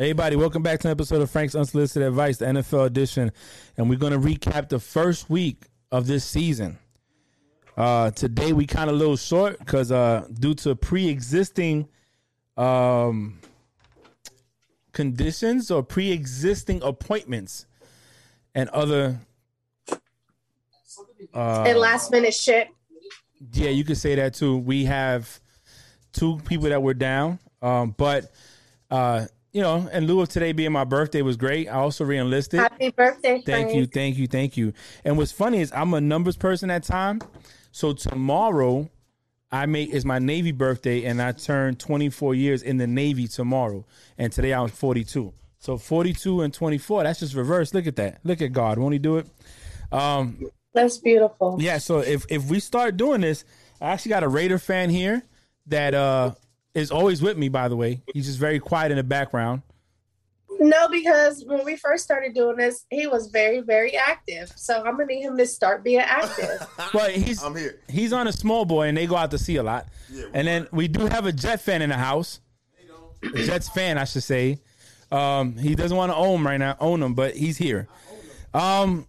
Hey, everybody, welcome back to an episode of Frank's Unsolicited Advice, the NFL edition. And we're going to recap the first week of this season. Uh, today, we kind of a little short because uh, due to pre existing um, conditions or pre existing appointments and other. Uh, and last minute shit. Yeah, you could say that too. We have two people that were down, um, but uh, you know, in lieu of today being my birthday was great. I also reenlisted. Happy birthday! Thank Frank. you, thank you, thank you. And what's funny is I'm a numbers person at time, so tomorrow I make is my Navy birthday, and I turn 24 years in the Navy tomorrow. And today I'm 42. So 42 and 24. That's just reverse. Look at that. Look at God. Won't He do it? Um, That's beautiful. yeah. So if if we start doing this, I actually got a Raider fan here that uh is always with me. By the way, he's just very quiet in the background. No, because when we first started doing this, he was very, very active. So I'm gonna need him to start being active. But he's I'm here. he's on a small boy, and they go out to sea a lot. Yeah, and then we do have a Jet fan in the house. A Jets fan, I should say. Um, he doesn't want to own right now, own him, but he's here. Um,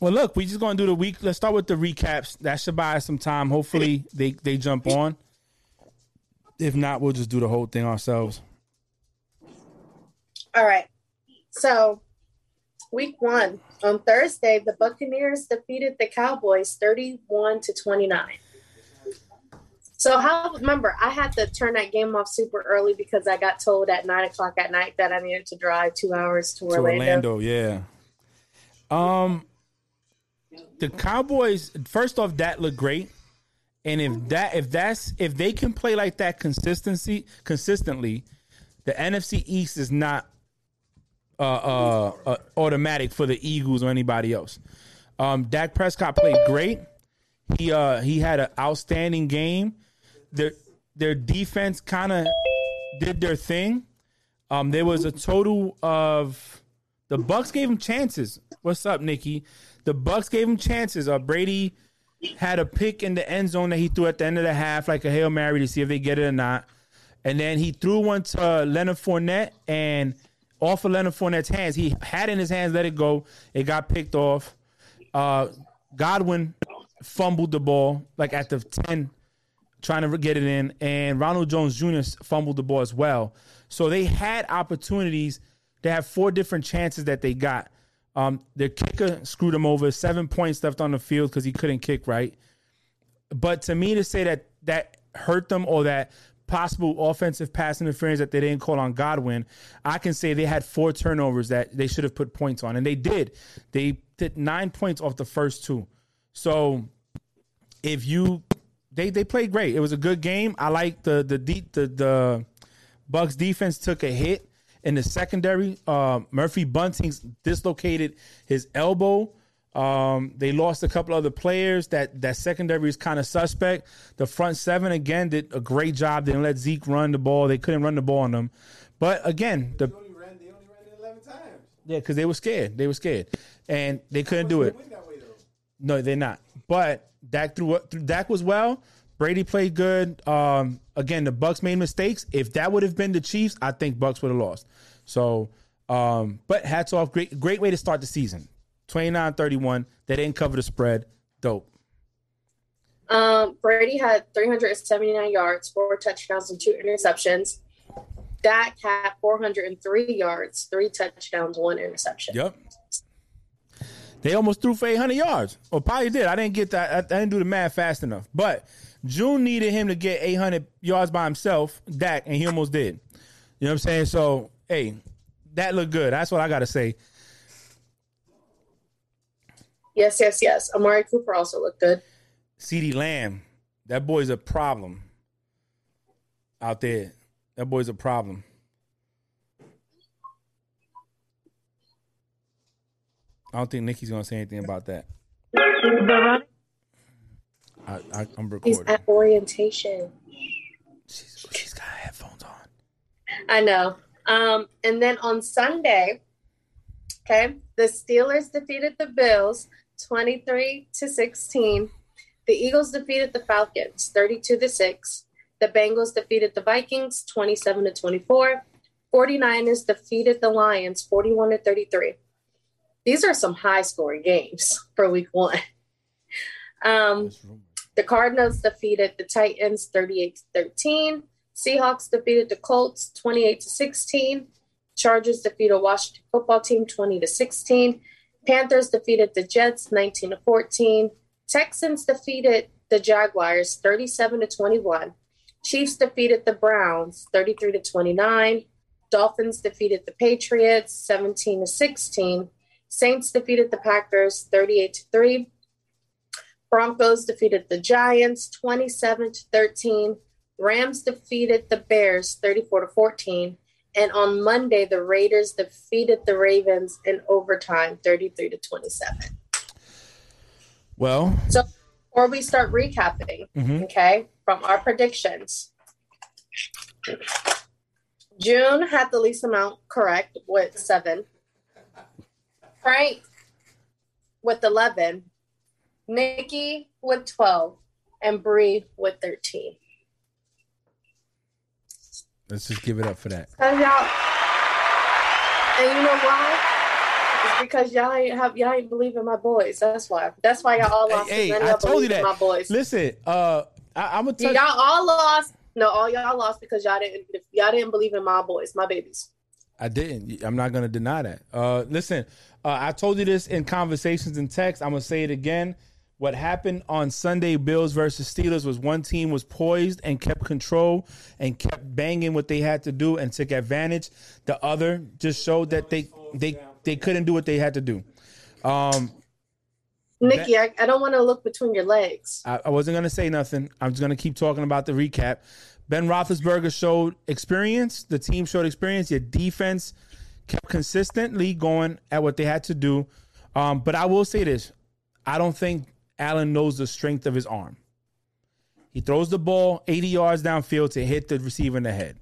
well, look, we just gonna do the week. Let's start with the recaps. That should buy us some time. Hopefully, they they jump on. If not, we'll just do the whole thing ourselves. All right. So week one on Thursday, the Buccaneers defeated the Cowboys 31 to 29. So how remember I had to turn that game off super early because I got told at nine o'clock at night that I needed to drive two hours to, to Orlando. Orlando. Yeah. Um, the Cowboys. First off, that looked great, and if that if that's if they can play like that consistency consistently, the NFC East is not uh, uh, uh automatic for the Eagles or anybody else. Um, Dak Prescott played great. He uh he had an outstanding game. Their their defense kind of did their thing. Um, there was a total of the Bucks gave him chances. What's up, Nikki? The Bucks gave him chances. Uh, Brady had a pick in the end zone that he threw at the end of the half, like a hail mary, to see if they get it or not. And then he threw one to uh, Leonard Fournette, and off of Leonard Fournette's hands, he had in his hands, let it go. It got picked off. Uh, Godwin fumbled the ball like at the ten, trying to get it in, and Ronald Jones Jr. fumbled the ball as well. So they had opportunities. They have four different chances that they got. Um, their kicker screwed them over. Seven points left on the field because he couldn't kick right. But to me, to say that that hurt them or that possible offensive pass interference that they didn't call on Godwin, I can say they had four turnovers that they should have put points on, and they did. They did nine points off the first two. So if you they they played great. It was a good game. I like the the deep the the Bucks defense took a hit in the secondary. Uh, Murphy Bunting's dislocated his elbow. Um, they lost a couple other players. That that secondary is kind of suspect. The front seven again did a great job. They didn't let Zeke run the ball. They couldn't run the ball on them. But again, the They only ran, they only ran it 11 times. yeah, because they were scared. They were scared, and they couldn't do it. way. No, they're not. But Dak threw Dak was well. Brady played good. Um, again, the Bucks made mistakes. If that would have been the Chiefs, I think Bucks would have lost. So, um, but hats off. Great, great way to start the season. 29-31. They didn't cover the spread. Dope. Um, Brady had 379 yards, four touchdowns, and two interceptions. Dak had 403 yards, three touchdowns, one interception. Yep. They almost threw for 800 yards. Or probably did. I didn't get that. I, I didn't do the math fast enough. But June needed him to get 800 yards by himself, Dak, and he almost did. You know what I'm saying? So, hey, that looked good. That's what I got to say. Yes, yes, yes. Amari Cooper also looked good. CeeDee Lamb, that boy's a problem out there. That boy's a problem. I don't think Nikki's gonna say anything about that. I, I, I'm He's recording. at orientation. She's, she's got headphones on. I know. Um, and then on Sunday, okay, the Steelers defeated the Bills 23 to 16. The Eagles defeated the Falcons 32 to 6. The Bengals defeated the Vikings 27 to 24. 49ers defeated the Lions 41 to 33. These are some high scoring games for week one. Um, the Cardinals defeated the Titans 38 to 13. Seahawks defeated the Colts 28 to 16. Chargers defeated Washington football team 20 to 16. Panthers defeated the Jets 19 to 14. Texans defeated the Jaguars 37 to 21. Chiefs defeated the Browns 33 to 29. Dolphins defeated the Patriots 17 to 16. Saints defeated the Packers 38 to 3. Broncos defeated the Giants 27 to 13. Rams defeated the Bears 34 to 14. And on Monday, the Raiders defeated the Ravens in overtime 33 to 27. Well, So before we start recapping, Mhm. okay, from our predictions, June had the least amount correct with seven. Frank with 11. Nikki with 12. And Bree with 13. let's just give it up for that. And y'all, and you know why? It's because y'all ain't have y'all ain't believe in my boys. That's why. That's why y'all all lost. Hey, and I told you that. My boys. Listen, uh, I, I'm gonna tell y'all all lost. No, all y'all lost because y'all didn't. Y'all didn't believe in my boys, my babies. I didn't. I'm not gonna deny that. Uh, listen, uh, I told you this in conversations and text. I'm gonna say it again. What happened on Sunday, Bills versus Steelers, was one team was poised and kept control and kept banging what they had to do and took advantage. The other just showed that they they they couldn't do what they had to do. Um, Nikki, I, I don't want to look between your legs. I, I wasn't gonna say nothing. I'm just gonna keep talking about the recap. Ben Roethlisberger showed experience. The team showed experience. Your defense kept consistently going at what they had to do. Um, but I will say this: I don't think Allen knows the strength of his arm. He throws the ball 80 yards downfield to hit the receiver in the head.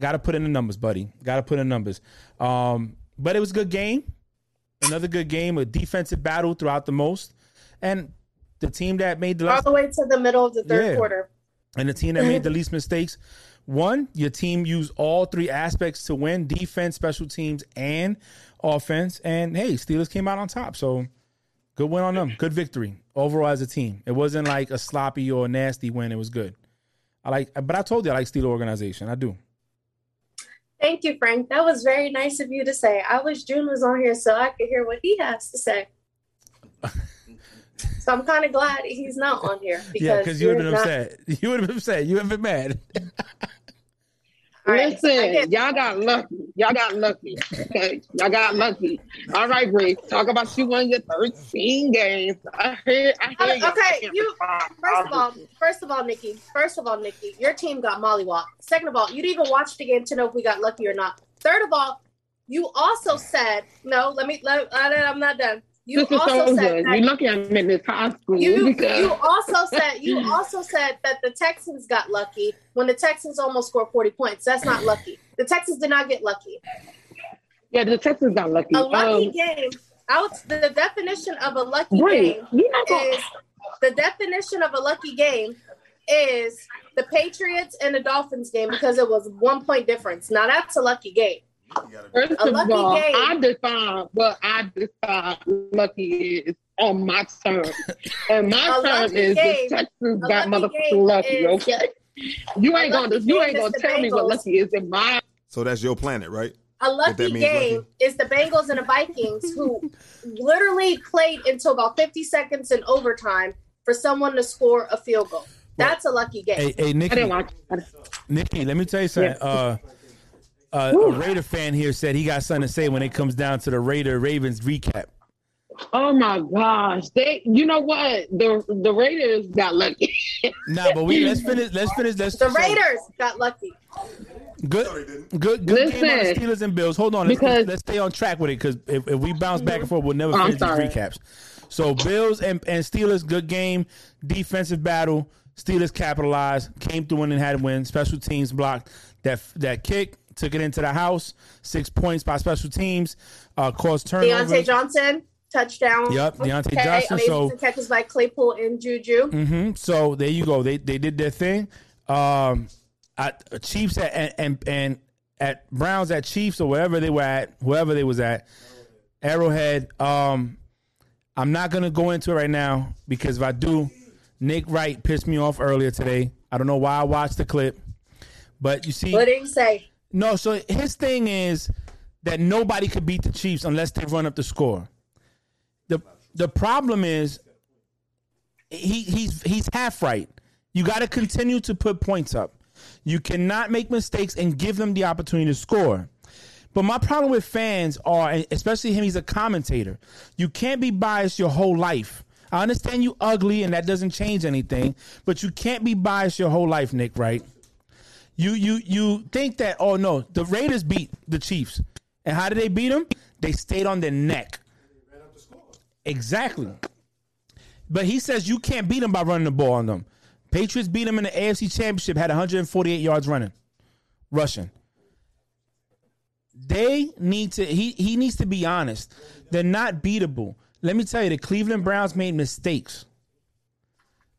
Got to put in the numbers, buddy. Got to put in numbers. Um, but it was a good game. Another good game, a defensive battle throughout the most, and the team that made the All last the way to the middle of the third Yeah. quarter. and the team that made the least mistakes. One, your team used all three aspects to win: defense, special teams, and offense. And hey, Steelers came out on top. So good win on them. Good victory overall as a team. It wasn't like a sloppy or nasty win. It was good. I like, but I told you I like Steeler organization. I do. Thank you, Frank. That was very nice of you to say. I wish June was on here so I could hear what he has to say. so I'm kind of glad he's not on here because yeah, because you would have been not- upset. You would have been upset. You would have been mad. Right, Listen, y'all got lucky. Y'all got lucky. Okay, y'all got lucky. All right, Bree. Talk about you won your 13 games. I hear. I hear you. Okay, you- First of all, first of all, Nikki. First of all, Nikki, your team got mollywop. Second of all, you didn't even watch the game to know if we got lucky or not. Third of all, you also said no. Let me. Let, I'm not done. You also said Soldier, that you lucky I'm in this high school you because you also said you also said that the Texans got lucky when the Texans almost scored 40 points. That's not lucky. The Texans did not get lucky. yeah, the Texans got lucky. A lucky Um, game. Out the definition of a lucky game gonna. is the definition of a lucky game is the Patriots and the Dolphins game because it was one point difference. Now that's a lucky game. First a of lucky all, game. I define what I define lucky is on my term, and my A term is game- the Texans got lucky motherfucking lucky. is- okay, you ain't gonna you ain't gonna the tell me what lucky is in my So that's your planet, right? A lucky that game lucky. is the Bengals and the Vikings who literally played until about 50 seconds in overtime for someone to score a field goal. That's a lucky game. hey, hey, I Nikki. didn't watch. Nikki, let me tell you something. Uh, uh, a Raider fan here said he got something to say when it comes down to the Raider Ravens recap. Oh my gosh! They, you know what? The the Raiders got lucky. Nah, but we let's finish. Let's finish. Let's The Raiders got lucky. Good, good, good game on the Listen, Steelers and Bills. Hold on, let's, because- let's stay on track with it because if, if we bounce back and forth, we'll never finish these recaps. So Bills and, and Steelers, good game, defensive battle. Steelers capitalized, came through and had a win. Special teams blocked that that kick, took it into the house. Six points by special teams, uh, caused turnovers. Diontae Johnson, touchdown. Yep, Diontae Okay, Johnson, Amazing so- catches by Claypool and Juju. hmm So there you go. They they did their thing. Um, I, Chiefs and and and at Browns at Chiefs or wherever they were at, whoever they was at, Arrowhead. Um, I'm not gonna go into it right now because if I do, Nick Wright pissed me off earlier today. I don't know why I watched the clip, but you see, What did he say? No. So his thing is that nobody could beat the Chiefs unless they run up the score. the The problem is he he's he's half right. You got to continue to put points up. You cannot make mistakes and give them the opportunity to score. But my problem with fans are, especially him, he's a commentator. You can't be biased your whole life. I understand you ugly and that doesn't change anything, but you can't be biased your whole life, Nick, right? You you you think that oh no, the Raiders beat the Chiefs. And how did they beat them? They stayed on their neck. Exactly. But he says you can't beat them by running the ball on them. Patriots beat them in the AFC Championship, had 148 yards running, rushing. They need to. He he needs to be honest. They're not beatable. Let me tell you, the Cleveland Browns made mistakes.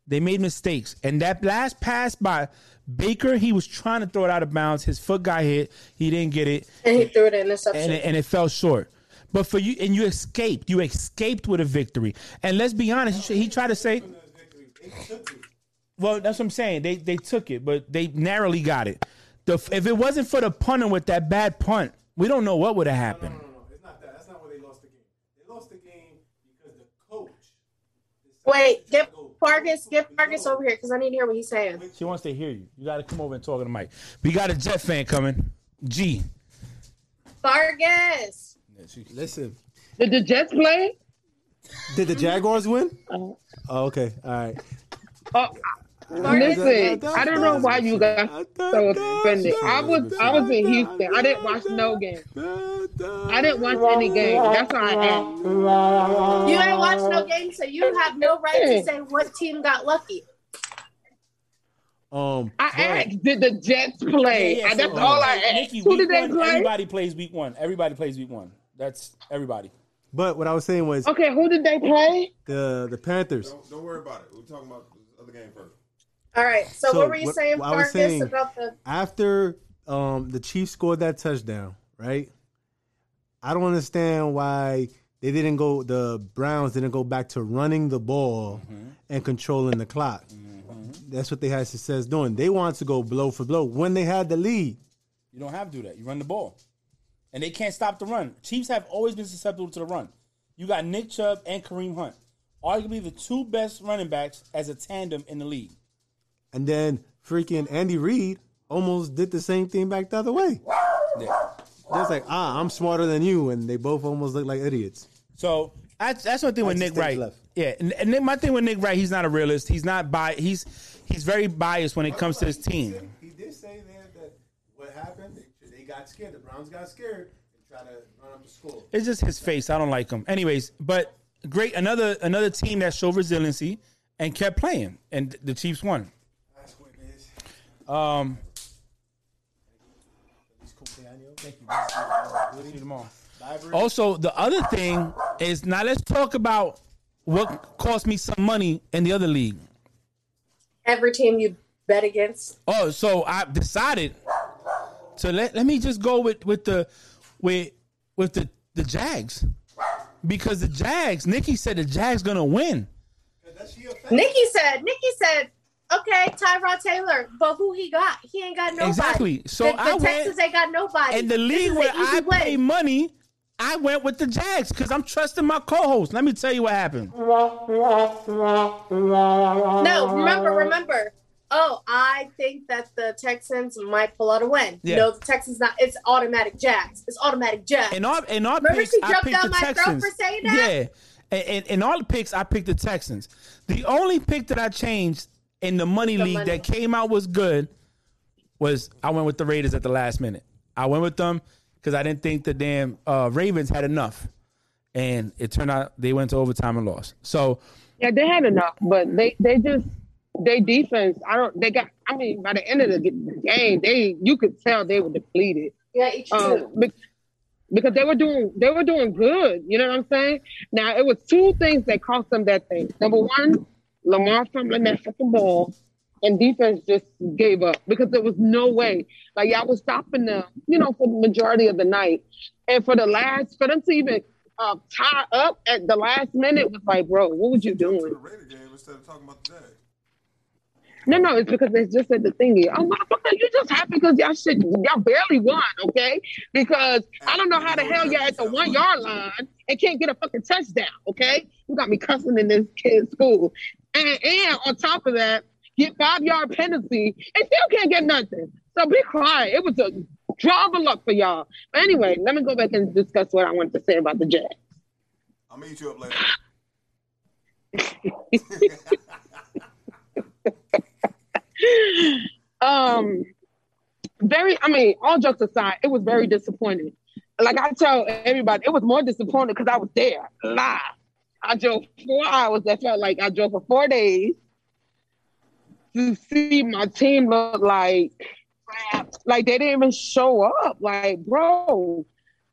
They made mistakes, and that last pass by Baker, he was trying to throw it out of bounds. His foot got hit. He didn't get it And he threw it in interception. and it, and it fell short. But for you, and you escaped. You escaped with a victory. And let's be honest, he, he tried to say, "Well, that's what I'm saying. They they took it, but they narrowly got it. The, if it wasn't for the punter with that bad punt, we don't know what would have happened. No, no, no. It's not that. That's not where they lost the game. They lost the game because the coach. Wait, get Fargus, get Fargus over here because I need to hear what he's saying. She wants to hear you. You got to come over and talk to the mic. We got a Jet fan coming. G. Fargus. Listen, Did the Jets play? did the Jaguars win? Uh-huh. Oh, okay, all right. Oh, listen, I don't know why you got so offended. I was I was in Houston. I didn't watch no game. I didn't watch any game. That's why I asked. You ain't watched no game, so you have no right to say what team got lucky. Um, I but- asked, did the Jets play? Yeah, yeah, That's so, all uh, I asked. Nikki, Who did they one, play? Everybody plays week one. Everybody plays week one. That's everybody. but what I was saying was Okay, who did they play? the the Panthers. Don't, don't worry about it. We're talking about the other game first. All right. So, So what were you what- saying, what I was Fargus, saying- about the? after um the Chiefs scored that touchdown, right? I don't understand why they didn't go the Browns didn't go back to running the ball and controlling the clock. That's what they had success doing. They wanted to go blow for blow when they had the lead. You don't have to do that. You run the ball. And they can't stop the run. Chiefs have always been susceptible to the run. You got Nick Chubb and Kareem Hunt. Arguably the two best running backs as a tandem in the league. And then freaking Andy Reid almost did the same thing back the other way. Yeah. Just like, ah, I'm smarter than you, and they both almost look like idiots. So that's that's one thing with Nick Wright. left. Yeah, and, and my thing with Nick Wright, he's not a realist. He's not bi- He's he's very biased when it comes to his team. He did say there that what happened, they, they got scared. The Browns got scared and tried to run up the score. It's just his face. I don't like him. Anyways, but great another another team that showed resiliency and kept playing, and the Chiefs won. That's what it is. Um, thank you. Tomorrow. Also, the other thing is now let's talk about what cost me some money in the other league. Every team you bet against. Oh, so I decided to let let me just go with with the with with the the Jags because the Jags. Nikki said the Jags gonna win. Nikki said. Nikki said. Okay, Tyrod Taylor, but who he got? He ain't got nobody. Exactly. So the, the I went- Texans ain't got nobody. In the league where I win. pay money, I went with the Jags because I'm trusting my co-host. Let me tell you what happened. No, remember, remember. Oh, I think that the Texans might pull out a win. Yeah. No, the Texans not. It's automatic Jags. It's automatic Jags. In our in our Remember picks, she I jumped picked down the my throat Texans. for saying that? Yeah, and, and in all the picks, I picked the Texans. The only pick that I changed in the money The league money. that came out was good was I went with the Raiders at the last minute. I went with them because I didn't think the damn uh, Ravens had enough, and it turned out they went to overtime and lost. So Yeah, they had enough, but they they just they defense. I don't. They got. I mean, by the end of the game, they you could tell they were depleted. yeah, each Um, two. because they were doing they were doing good. You know what I'm saying? Now it was two things that cost them that thing. Number one, Lamar fumbling that fucking ball, and defense just gave up because there was no way. Like y'all was stopping them, you know, for the majority of the night, and for the last, for them to even uh, tie up at the last minute was like, bro, what were you doing? the game instead of talking about the Jags. No, no, it's because they just said the thingy. Oh, motherfucker, you just happy because y'all shit, y'all barely won, okay? Because I don't know how the hell y'all at the one yard line and can't get a fucking touchdown, okay? You got me cussing in this kid's school. And, and on top of that, get five yard penalty and still can't get nothing. So be quiet. It was a draw of luck for y'all. But anyway, let me go back and discuss what I wanted to say about the Jets. I'm gonna you up later. um very i mean all jokes aside it was very disappointing like i tell everybody it was more disappointing because i was there live i drove four hours that felt like i drove for four days to see my team look like like they didn't even show up like bro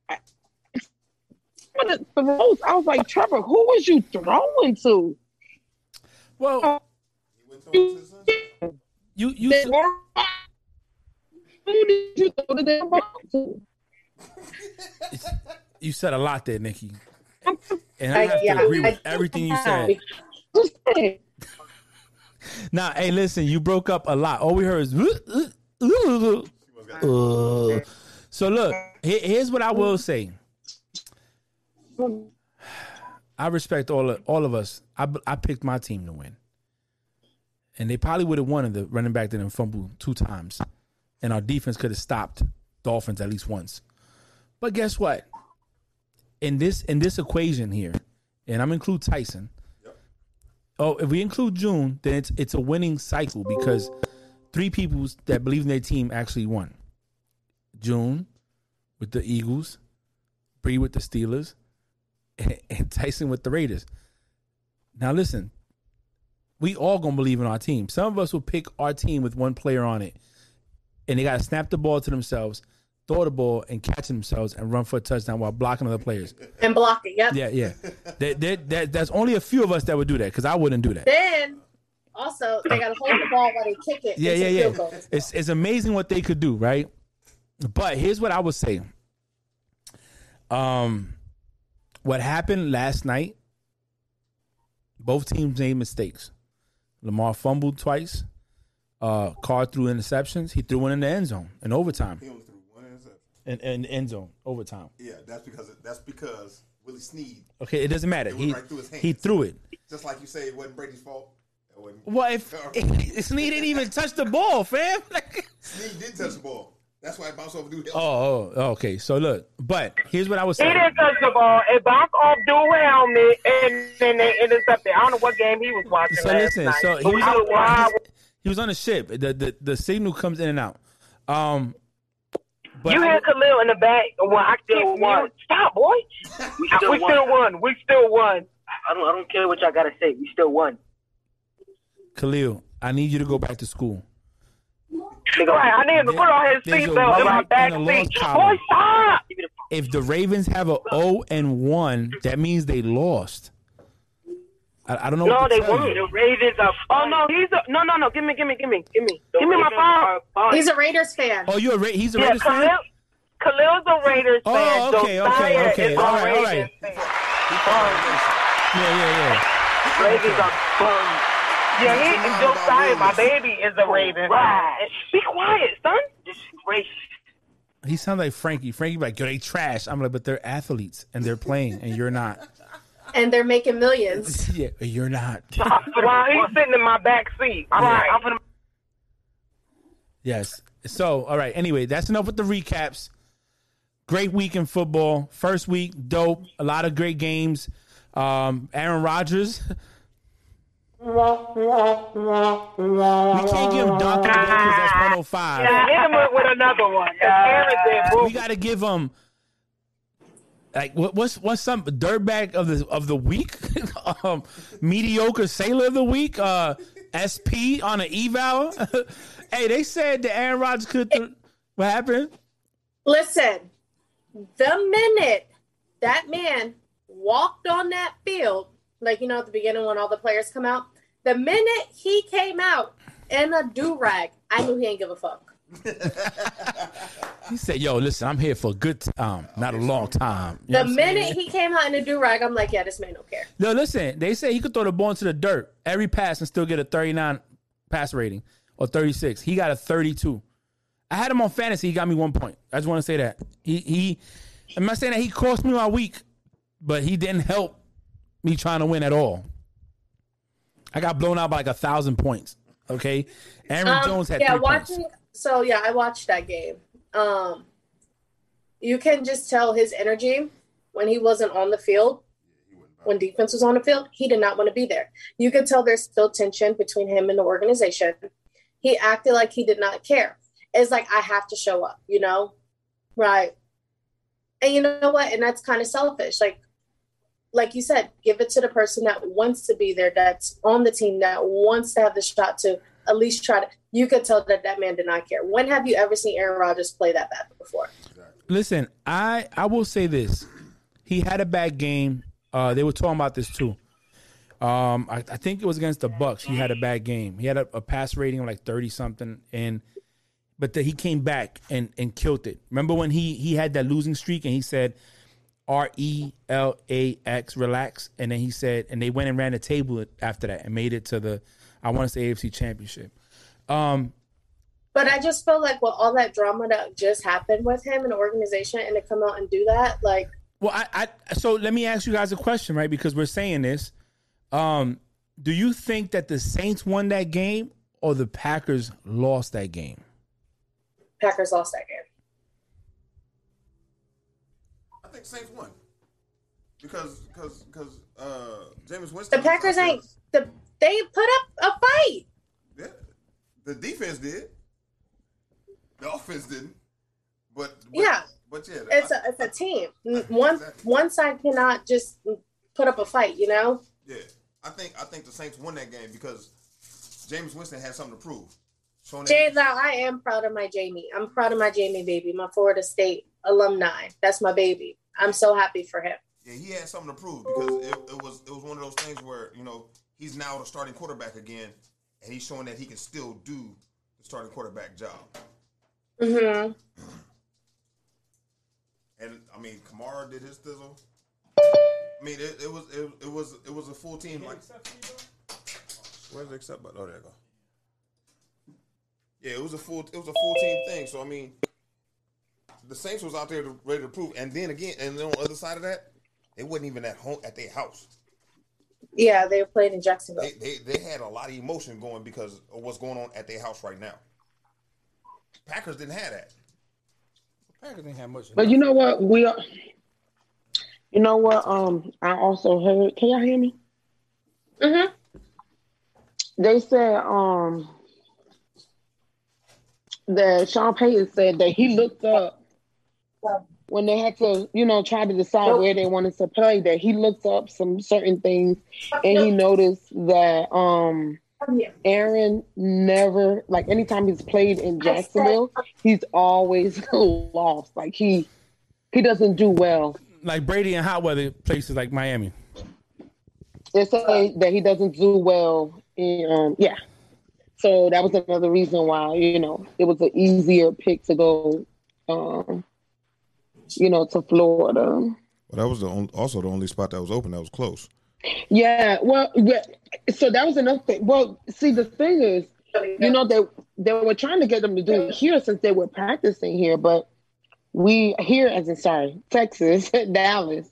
I- some of the throws, I was like, Trevor, who was you throwing to? Well, oh, He went to him to the sun. you you They were- Who did you throw the damn ball to? you said a lot there, Nikki, and I I- have to yeah, agree with I- everything you said. Now, hey, listen, you broke up a lot. All we heard is. "Uh, uh, uh, uh." So look, here- here's what I will say. I respect all of all of us. I I picked my team to win, and they probably would have won if the running back didn't fumble two times, and our defense could have stopped Dolphins at least once. But guess what? In this in this equation here, and I'm include Tyson. Oh, if we include June, then it's it's a winning cycle because three people that believe in their team actually won. June with the Eagles, Bree with the Steelers, and, and Tyson with the Raiders. Now listen, we all gonna believe in our team. Some of us will pick our team with one player on it, and they gotta snap the ball to themselves, throw the ball, and catch themselves and run for a touchdown while blocking other players. and block it. Yep. Yeah, yeah. There's only a few of us that would do that because I wouldn't do that. Then also they gotta hold the ball while they kick it. Yeah, yeah, yeah. It's it's amazing what they could do, right? But here's what I would say. Um, what happened last night? Both teams made mistakes. Lamar fumbled twice. Uh, Carr threw interceptions. He threw one in the end zone in overtime. He only threw one interception. In, in end zone, overtime. Yeah, that's because that's because Willie Snead, Okay, it doesn't matter. It He right through his hands. he threw it. just like you say, it wasn't Brady's fault. It wasn't. Well, if Snead didn't even touch the ball, fam. Snead did touch the ball. That's why it bounced off dude. oh, oh, okay. So look, but here's what I was saying. He didn't touch the ball. It bounced off dude helmet, and then they intercepted. I don't know what game he was watching So last listen, night. so he was, I was wild. on, he was on a ship. The, the the signal comes in and out. Um, but You I- had Khalil in the back. Well, I still won. Stop, boy. We We still still, won. won. We still won. I don't. I don't care what y'all gotta say. We still won. Khalil, I need you to go back to school. Right, I need him to put on his There's seatbelt in my winner back and a loss seat. Boy, stop. If the Ravens have a 0 and 1, that means they lost. I, I don't know. No, what they tell won. you. The Ravens are. Oh no, he's a no, no, no. Give me, give me, give me, give me, give me my phone. He's a Raiders fan. Oh, you're a Ra- he's a Yeah, Raiders fan. Khalil, Khalil's a Raiders Oh, fan. okay, okay, Josiah okay. is All a Ravens fan. Yeah, yeah, yeah. Ravens are bums. Yeah, he and Josiah, my baby, is a Raven. Right. Be quiet, son. Disgrace. He sounds like Frankie. Frankie like, yo, they trash. I'm like, but they're athletes and they're playing, and you're not. And they're making millions. yeah, you're not. While he's sitting in my back seat. All right. I'm gonna. Yes. So, all right. Anyway, that's enough with the recaps. Great week in football. First week, dope. A lot of great games. Um, Aaron Rodgers. we can't give him Donkey because that's 105. Yeah, hit him with another one. Aaron. We got to give him like what, what's what's some dirtbag of the of the week, um, mediocre sailor of the week, uh, SP on an eval. hey, they said that Aaron Rodgers could. Th- what happened? Listen, the minute that man walked on that field, like you know, at the beginning when all the players come out, the minute he came out in a do rag, I knew he ain't give a fuck. He said, "Yo, listen, I'm here for a good time, not a long time." You The what I'm saying? minute he came out in a do rag, I'm like, yeah, this man don't care. No, listen. They say he could throw the ball into the dirt every pass and still get a 39 pass rating or 36. He got a 32. I had him on fantasy. He got me one point. I just want to say that he he. I'm not saying that he cost me my week, but he didn't help me trying to win at all. I got blown out by like a thousand points. Okay, Aaron Um, Jones had yeah, three points. So yeah, I watched that game. Um, you can just tell his energy when he wasn't on the field. When defense was on the field, he did not want to be there. You could tell there's still tension between him and the organization. He acted like he did not care. It's like I have to show up, you know, right? And you know what? And that's kind of selfish. Like, like you said, give it to the person that wants to be there, that's on the team, that wants to have the shot to at least try to. You could tell that that man did not care. When have you ever seen Aaron Rodgers play that bad before? Listen, I I will say this. He had a bad game. Uh, they were talking about this too. Um, I, I think it was against the Bucks. He had a bad game. He had a, a pass rating of like thirty something, and but the, he came back and and killed it. Remember when he he had that losing streak and he said R E L A X relax, and then he said, and they went and ran the table after that and made it to the I want to say AFC Championship. Um, But I just feel like with all that drama that just happened with him and the organization, and to come out and do that, like Well, I, I so let me ask you guys a question, right? Because we're saying this. Um, do you think that the Saints won that game or the Packers lost that game? Packers lost that game. I think Saints won because because because uh, Jameis Winston. The Packers ain't the they put up a fight. Yeah, the defense did. The offense didn't. But, but Yeah. but yeah, It's a it's a team. One one side cannot just put up a fight. You know. Yeah, I think I think the Saints won that game because Jameis Winston had something to prove. Showing that- Jay, now I am proud of my Jamie. I'm proud of my Jamie baby, my Florida State alumni. That's my baby. I'm so happy for him. Yeah, he had something to prove because it, it was it was one of those things where you know he's now the starting quarterback again, and he's showing that he can still do the starting quarterback job. hmm And I mean, Kamara did his thizzle. I mean, it, it was it, it was it was a full team. Like, where's the accept button? Oh, there you go. Yeah, it was a full it was a full team thing. So I mean, the Saints was out there to, ready to prove, and then again, and then on the other side of that, they wasn't even at home at their house. Yeah, they were playing in Jacksonville. They, they they had a lot of emotion going because of what's going on at their house right now. Packers didn't have that. Packers didn't have much. But you know what? We are. You know what? Um, I also heard. Can y'all hear me? hmm They said um that Sean Payton said that he looked up when they had to, you know, try to decide where they wanted to play. That he looked up some certain things, and he noticed that um Aaron never like anytime he's played in Jacksonville, he's always lost. Like he he doesn't do well. Like Brady in hot weather places like Miami. They say that he doesn't do well in um yeah. So that was another reason why, you know, it was an easier pick to go um you know, to Florida. Well, that was the on, also the only spot that was open that was close. Yeah, well, yeah. So that was another thing. Well, see, the thing is, you know, they they were trying to get them to do it here since they were practicing here, but we here, as in sorry, Texas, Dallas,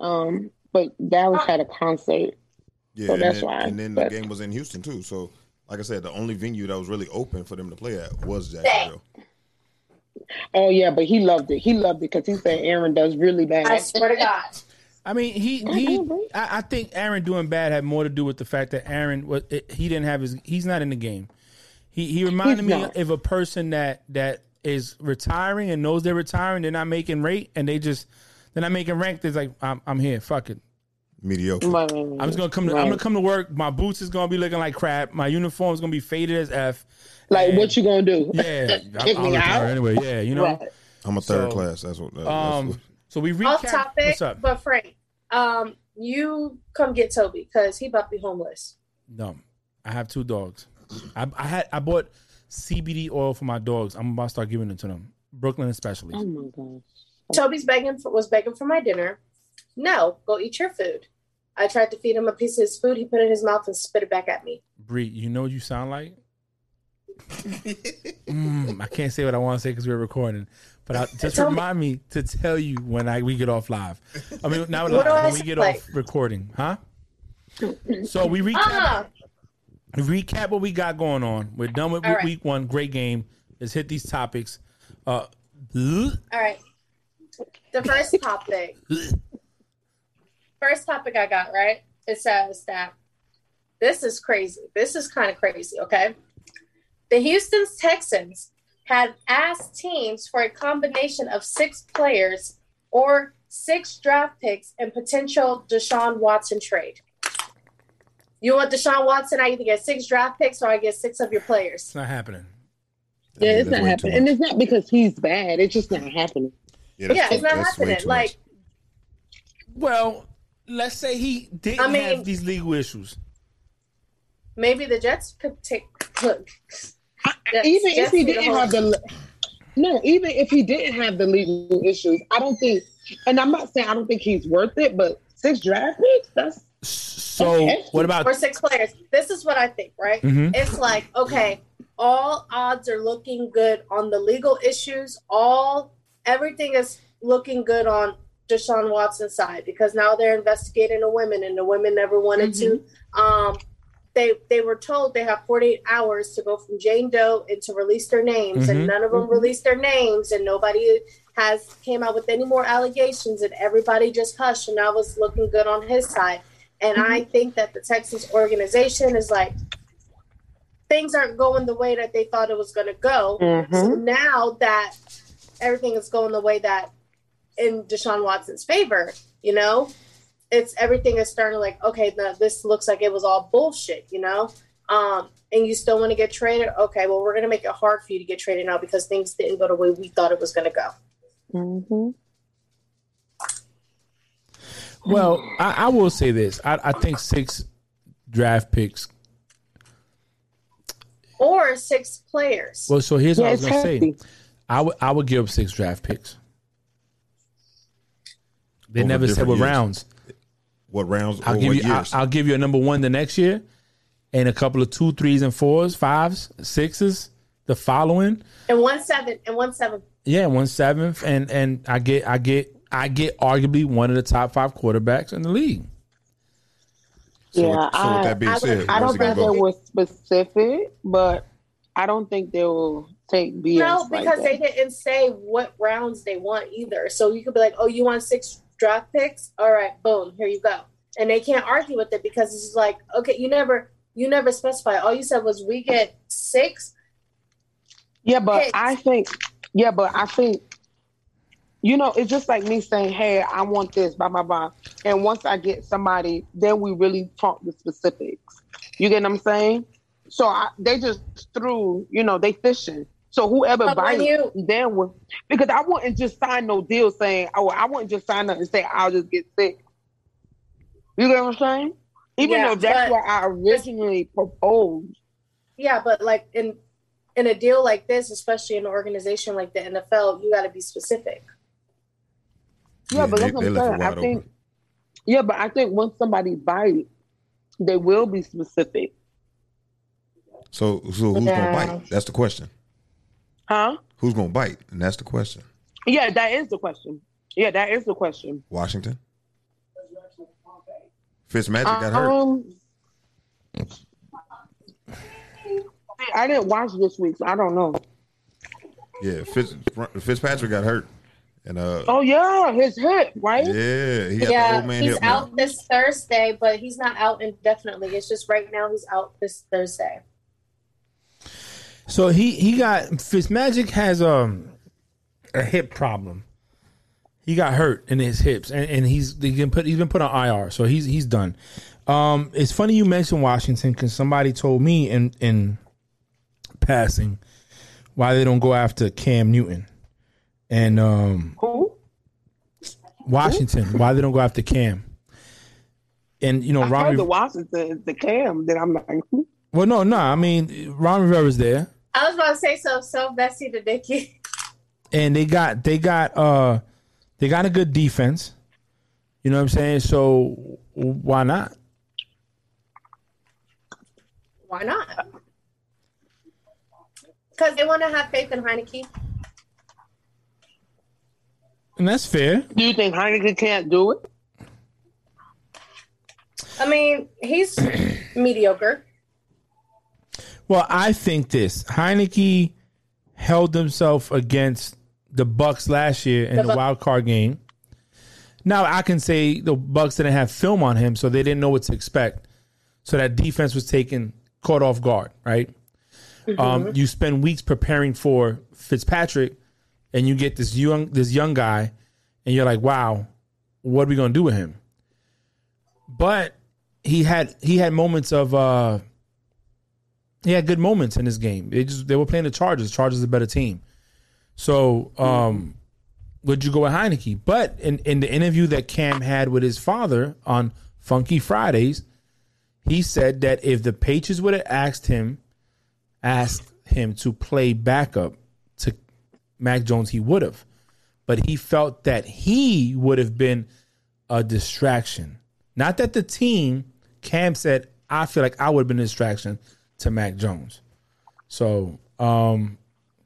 um, but Dallas had a concert. Yeah, So and that's then, why, And then but- the game was in Houston too. So, like I said, the only venue that was really open for them to play at was Jacksonville. Oh yeah, but he loved it. He loved it because he said Aaron does really bad. I swear to God. I mean, he he. I, I think Aaron doing bad had more to do with the fact that Aaron was he didn't have his. He's not in the game. He he reminded He's me not. of a person that that is retiring and knows they're retiring. They're not making rate and they just they're not making rank. They're like, I'm I'm here. Fuck it. Mediocre. Right, I'm just gonna come. To, I'm gonna come to work. My boots is gonna be looking like crap. My uniform is gonna be faded as f. Like, And- what you gonna do? Yeah, Kick I'll me out? anyway. Yeah, you know. Right. I'm a third So, class. That's what. That's Um. what- So we recap. Off topic, What's up? but Frank, um, you come get Toby because he about to be homeless. No, I have two dogs. I, I had I bought CBD oil for my dogs. I'm about to start giving it to them. Brooklyn especially. Oh my gosh. Toby's begging for, was begging for my dinner. No, go eat your food. I tried to feed him a piece of his food. He put it in his mouth and spit it back at me. Bree, you know what you sound like? Mm, I can't say what I want to say because we're recording, but I, just Tell remind me to tell you when I we get off live. I mean, not What live, I when we get like? off recording, huh? So we recap Ah, recap what we got going on. We're done with week, right. week one. Great game. Let's hit these topics. Uh, all right. The first topic. First topic I got, right? It says that this is crazy. This is kind of crazy, okay? The Houston Texans had asked teams for a combination of six players or six draft picks and potential Deshaun Watson trade. You want Deshaun Watson? I either get six draft picks or I get six of your players. It's not happening. Yeah, it's not happening. And it's not because he's bad. It's just not happening. Yeah, Yeah, it's not that's happening. Like. Well, let's say he didn't I mean- have these legal issues. maybe the Jets could take. Look, Jets- even if he didn't hold- have the no, even if he didn't have the legal issues, I don't think. And I'm not saying I don't think he's worth it, but six draft picks. That's So Okay. what about or six players. This is what I think, right? Mhm. It's like, okay, all odds are looking good on the legal issues. All everything is looking good on Deshaun Watson's side because now they're investigating the women, and the women never wanted to. Um, they they were told they have 48 hours to go from Jane Doe and to release their names, Mhm. and mm-hmm. none of them mm-hmm. released their names, and nobody has came out with any more allegations, and everybody just hushed, and I was looking good on his side. And I mm-hmm. think that the Texas organization is like, things aren't going the way that they thought it was going to go. So now that everything is going the way that in Deshaun Watson's favor, you know, it's everything is starting to like, okay, now this looks like it was all bullshit, you know? Um, and you still want to get traded? Okay, well, we're going to make it hard for you to get traded now because things didn't go the way we thought it was going to go. mm-hmm. Well, I, I will say this. I, I think six draft picks. Or six players. Well, so here's what I was gonna say. hefty. I would I would give up six draft picks. They Over never said different what years. rounds. What rounds? I'll or give what you I'll. I'll give you a number one the next year, and a couple of two, threes, and fours, fives, sixes. The following, And one seven and one seven. yeah, one seventh, and and I get I get I get arguably one of the top five quarterbacks in the league. so, Yeah, with- so I- with that being I said, I where's don't think gonna they were specific, but I don't think they will take BS. No, like because they that. didn't say what rounds they want either. So you could be like, "Oh, you want six draft picks? All right, boom, here you go." And they can't argue with it because it's like, okay, you never, you never specify. All you said was we get six. Yeah, but picks. I think, yeah, but I think, you know, it's just like me saying, "Hey, I want this," blah blah blah. And once I get somebody, then we really talk the specifics. You get what I'm saying? So I, they just threw, you know, they fishing. So whoever But when bites, you- then will because I wouldn't just sign no deal saying, "Oh, I wouldn't just sign up and say I'll just get sick." You get what I'm saying? Even Yeah, though that's but- what I originally proposed. Yeah, but like in in a deal like this, especially in an organization like the NFL, you got to be specific. Yeah, Yeah, but they- that's what I'm saying. I think, open. yeah, but I think once somebody bites, they will be specific, So, so who's Yeah. gonna bite? That's the question. Huh? Who's gonna bite? And that's the question. Yeah, that is the question. Yeah, that is the question. Washington. Fitzmagic got hurt. Um, I didn't watch this week, so I don't know. Yeah, Fitz, Fitzpatrick got hurt, and uh, Oh yeah, his hip, right? yeah, he got the yeah, old man he's hip now. out this Thursday, but he's not out indefinitely. It's just right now he's out this Thursday. So he he got Fitzmagic has um a hip problem. He got hurt in his hips, and, and he's he been put he's been put on IR, so he's he's done. Um, it's funny you mentioned Washington because somebody told me in in passing why they don't go after Cam Newton and um Who? Washington why they don't go after Cam. And you know, I heard Rami the Washington the Cam. Then I'm like? Well, no, no. I mean, Ron Rivera's there, I was about to say so. So Bessie the Dicky. and they got they got uh they got a good defense. You know what I'm saying? So why not? Why not? Because they want to have faith in Heinicke. And that's fair. Do you think Heineken can't do it? I mean, he's mediocre. Well, I think this Heinicke held himself against the Bucks last year in The the, Buc- wild card game. Now I can say the Bucks didn't have film on him, so they didn't know what to expect. So that defense was taken caught off guard, right? Um, you spend weeks preparing for Fitzpatrick, and you get this young this young guy, and you're like, wow, what are we gonna do with him? But he had he had moments of uh he had good moments in this game. They just they were playing the Chargers. Chargers is a better team. So um would you go with Heinicke? But in, in the interview that Cam had with his father on Funky Fridays, he said that if the Patriots would have asked him asked him to play backup to Mac Jones, he would have. But he felt that he would have been a distraction. Not that the team, Cam said, I feel like I would have been a distraction to Mac Jones. So, um,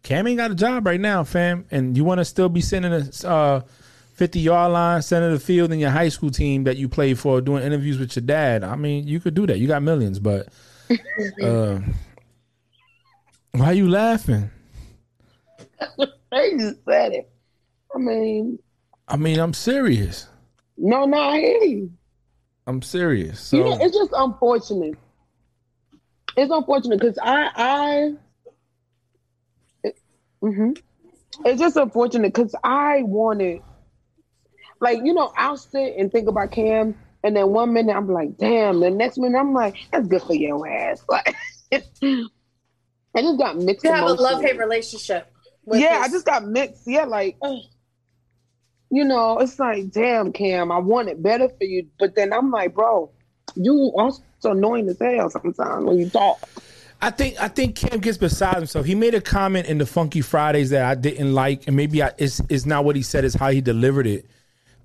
Cam ain't got a job right now, fam. And you want to still be sitting in a uh, 50 yard line, center of the field in your high school team that you played for, doing interviews with your dad. I mean, you could do that. You got millions, but uh, why are you laughing? They just said it. I mean, I mean, I'm serious. no, no, I hear you. I'm serious. So you know, it's just unfortunate. It's unfortunate because I, I, it, mhm. it's just unfortunate because I wanted, like, you know, I'll sit and think about Cam, and then one minute I'm like, damn. The next minute I'm like, that's good for your ass. Like, I just got mixed. You have a love hate relationship. with Yeah, I just got mixed. Yeah, like, ugh. you know, it's like, damn, Cam, I want it better for you, but then I'm like, bro, you also annoying as hell sometimes when you talk. I think I think Cam gets beside himself. He made a comment in the Funky Fridays that I didn't like, and maybe I, it's, it's not what he said; is how he delivered it.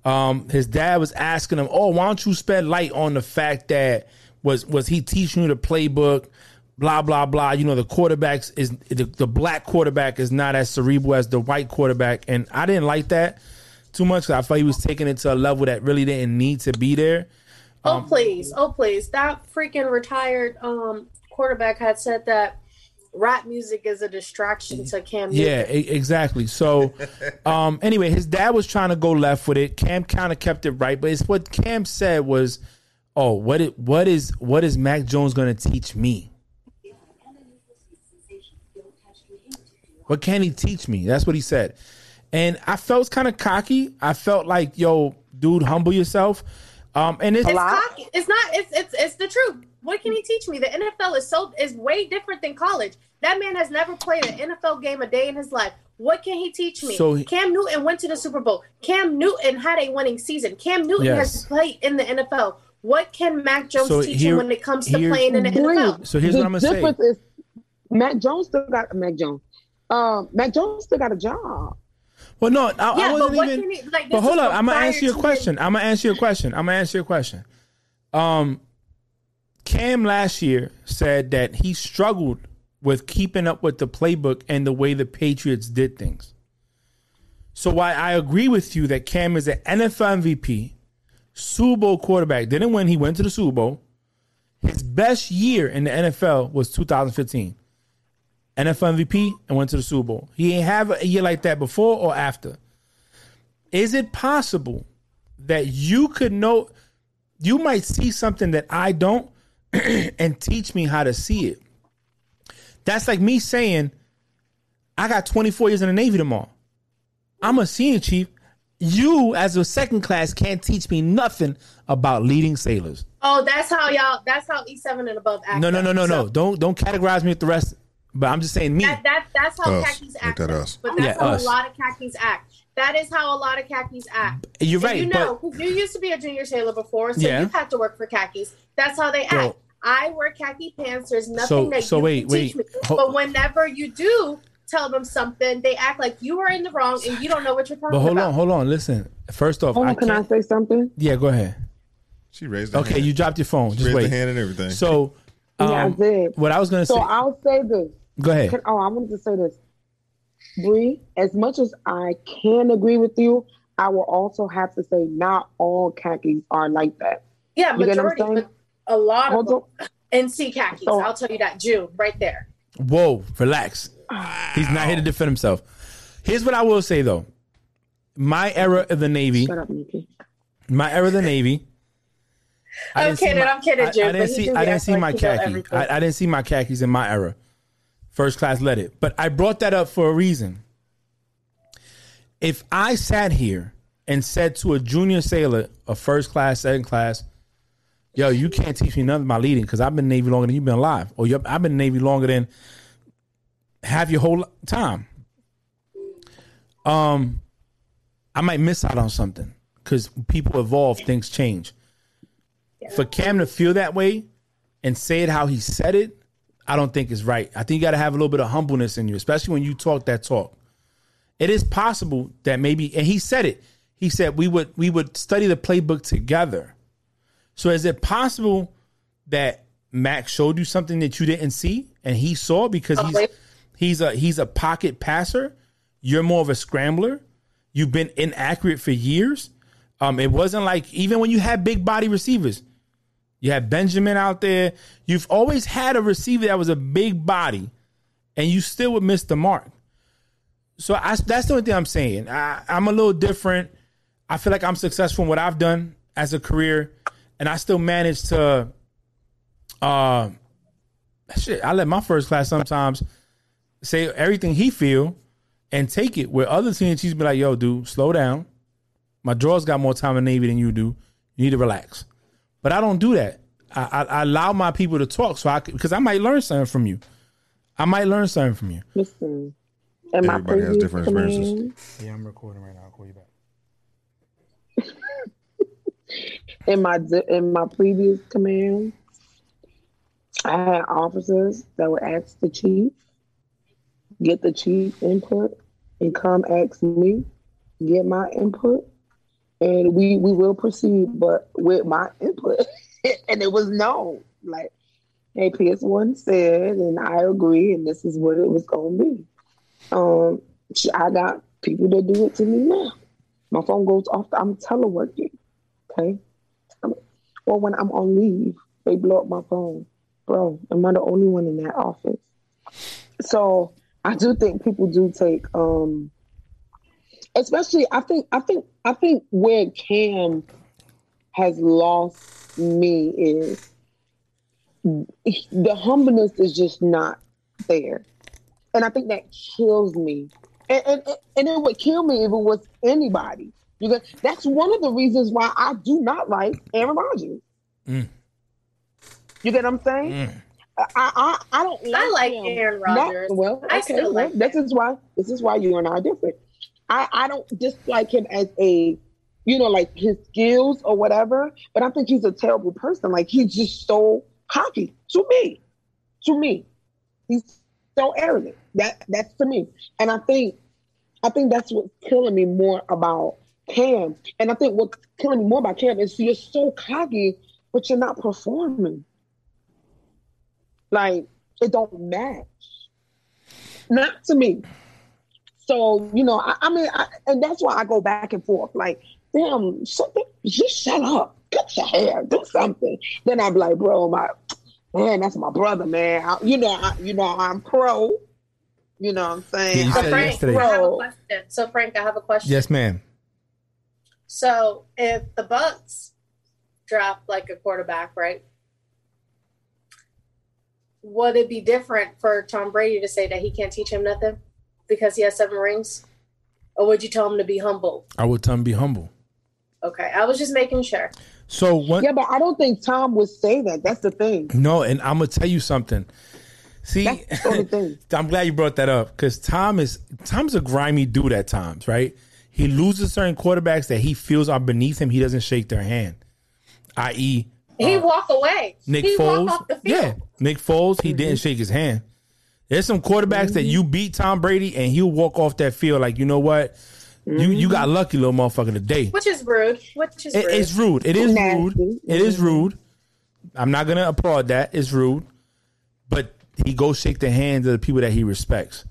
Um, his dad was asking him, "Oh, why don't you spend light on the fact that was was he teaching you the playbook?" Blah blah blah. You know, the quarterbacks is the, the black quarterback is not as cerebral as the white quarterback, and I didn't like that too much. 'cause I felt he was taking it to a level that really didn't need to be there. Oh Um, please, oh please! That freaking retired um quarterback had said that rap music is a distraction to Cam. Yeah, Newton. e- exactly. So, um, anyway, his dad was trying to go left with it. Cam kind of kept it right, but it's what Cam said was, "Oh, what it, what is what is Mac Jones going to teach me? What can he teach me?" That's what he said, and I felt kind of cocky. I felt like, "Yo, dude, humble yourself." Um, and it's It's cocky. It's not. It's it's it's the truth. What can he teach me? The NFL is so is way different than college. That man has never played an NFL game a day in his life. What can he teach me? So he- Cam Newton went to the Super Bowl. Cam Newton had a winning season. Cam Newton Yes. has played in the NFL. What can Mac Jones So teach here- him when it comes to playing in the NFL? Agreed. So here's the what I'm gonna say. difference is Mac Jones still got Mac Jones. Um, Mac Jones still got a job. Well, no, I, I Yeah, but wasn't what even. like? But hold up, I'm gonna answer your question. I'm gonna answer your question. I'm gonna answer your question. Um, Cam last year said that he struggled with keeping up with the playbook and the way the Patriots did things. So while I agree with you that Cam is an NFL MVP, Super Bowl quarterback, didn't win, he went to the Super Bowl. His best year in the NFL was 2015. NFL MVP and went to the Super Bowl. He ain't have a year like that before or after. Is it possible that you could know you might see something that I don't and teach me how to see it? That's like me saying, I got 24 years in the Navy tomorrow. I'm a senior chief. You, as a second class, can't teach me nothing about leading sailors. Oh, that's how y'all. That's how E seven and above act. No, no, no, no, So no. Don't don't categorize me with the rest. But I'm just saying me. That, that that's how Us. khakis Make act. that us. But that's Yeah, how us. a lot of khakis act. That is how a lot of khakis act. You're And right, You know, 'cause you used to be a junior sailor before, so Yeah. you had to work for khakis. That's how they act. Yo. I wear khaki pants. There's nothing So- that so you wait, can wait. teach me. Ho- but whenever you do tell them something, they act like you are in the wrong and you don't know what you're talking about. But hold about. on, hold on. Listen. First off, Hold I can I can't. say something? Yeah, go ahead. She raised her Okay, hand. you dropped your phone. Just raised wait. the hand and everything. So, yeah, I um, did. what I was gonna So say. I'll say this. Go ahead. Can, oh, I wanted to say this. Bree, as much as I can agree with you, I will also have to say not all khakis are like that. Yeah, You get what I'm majority, saying? but a lot Hold of them. NC khakis. So- I'll tell you that. June, right there. Whoa, relax. He's not here to defend himself. Here's what I will say though. My era of the Navy, Shut up, Nikki. my era of the Navy. I I'm didn't see kidding, my- I'm kidding, I- Jim, I, didn't but he see. I didn't see like my khaki. I, I didn't see my khakis in my era. First class let it, but I brought that up for a reason. If I sat here and said to a junior sailor, a first class, second class, "Yo, you can't teach me nothing about leading because I've been Navy longer than you've been alive, or I've been Navy longer than half your whole time," um, I might miss out on something because people evolve, things change. For Cam to feel that way and say it how he said it, I don't think is right. I think you got to have a little bit of humbleness in you, especially when you talk that talk. It is possible that maybe, and he said it. He said we would we would study the playbook together. So is it possible that Max showed you something that you didn't see and he saw because he's he's a he's a pocket passer. You're more of a scrambler. You've been inaccurate for years. Um, it wasn't like even when you had big body receivers, you had Benjamin out there. You've always had a receiver that was a big body, and you still would miss the mark. So I, that's the only thing I'm saying. I, I'm a little different. I feel like I'm successful in what I've done as a career, and I still manage to. Uh, shit, I let my first class sometimes say everything he feel and take it. Where other senior chiefs be like, "Yo, dude, slow down. My drawers got more time in Navy than you do. You need to relax." But I don't do that. I, I, I allow my people to talk, so I because I might learn something from you. I might learn something from you. Listen, in my Everybody has previous different experiences. command, Yeah, I'm recording right now. I'll call you back. in my in my previous command, I had officers that would ask the chief, get the chief input, and come ask me, get my input, and we we will proceed, but with my input, and it was no like, hey, PS one said, and I agree, and this is what it was gonna be. Um, I got people that do it to me now. My phone goes off. I'm teleworking. Okay. Or when I'm on leave, they blow up my phone. Bro, am I the only one in that office? So I do think people do take um especially I think I think I think where Cam has lost me is the humbleness is just not there. And I think that kills me. And, and, and it would kill me if it was anybody. You get, that's one of the reasons why I do not like Aaron Rodgers. Mm. You get what I'm saying? I, I I don't like I like him. Aaron Not- Rodgers. well, I okay, still well, this is why this is why you and I are different. I I don't dislike him as a you know like his skills or whatever, but I think he's a terrible person. Like he's just so cocky to me. To me, he's so arrogant. That that's to me, and I think I think that's what's killing me more about Cam. And I think what's killing me more about Cam is you're so cocky, but you're not performing. Like it don't match. Not to me. So you know, I, I mean, I, and that's why I go back and forth. Like, damn, shut the, just shut up, cut your hair, do something. Then I'm like, bro, my man, that's my brother, man. I, you know, I, you know, I'm pro. You know what I'm saying? Yeah, So Frank, yesterday. I have a Bro. question. So Frank, I have a question. Yes, ma'am. So if the Bucks draft like a quarterback, right? Would it be different for Tom Brady to say that he can't teach him nothing because he has seven rings? Or would you tell him to be humble? I would tell him to be humble. Okay, I was just making sure. So what? Yeah, but I don't think Tom would say that. That's the thing. No, and I'm gonna tell you something. See, That's the thing. I'm glad you brought that up because Tom is Tom's a grimy dude at times, right? He loses certain quarterbacks that he feels are beneath him. He doesn't shake their hand, i.e., He uh, walk away. Nick he Foles. walk off the field. Yeah, Nick Foles. He didn't mm-hmm. shake his hand. There's some quarterbacks that you mm-hmm. beat Tom Brady and he'll walk off that field like, you know what? You you got mm-hmm. lucky, little motherfucker, today. Which is rude. Which is It- rude. it's rude. It is Nasty. rude. It is mm-hmm. rude. I'm not gonna applaud that. It's rude, but he goes shake the hands of the people that he respects.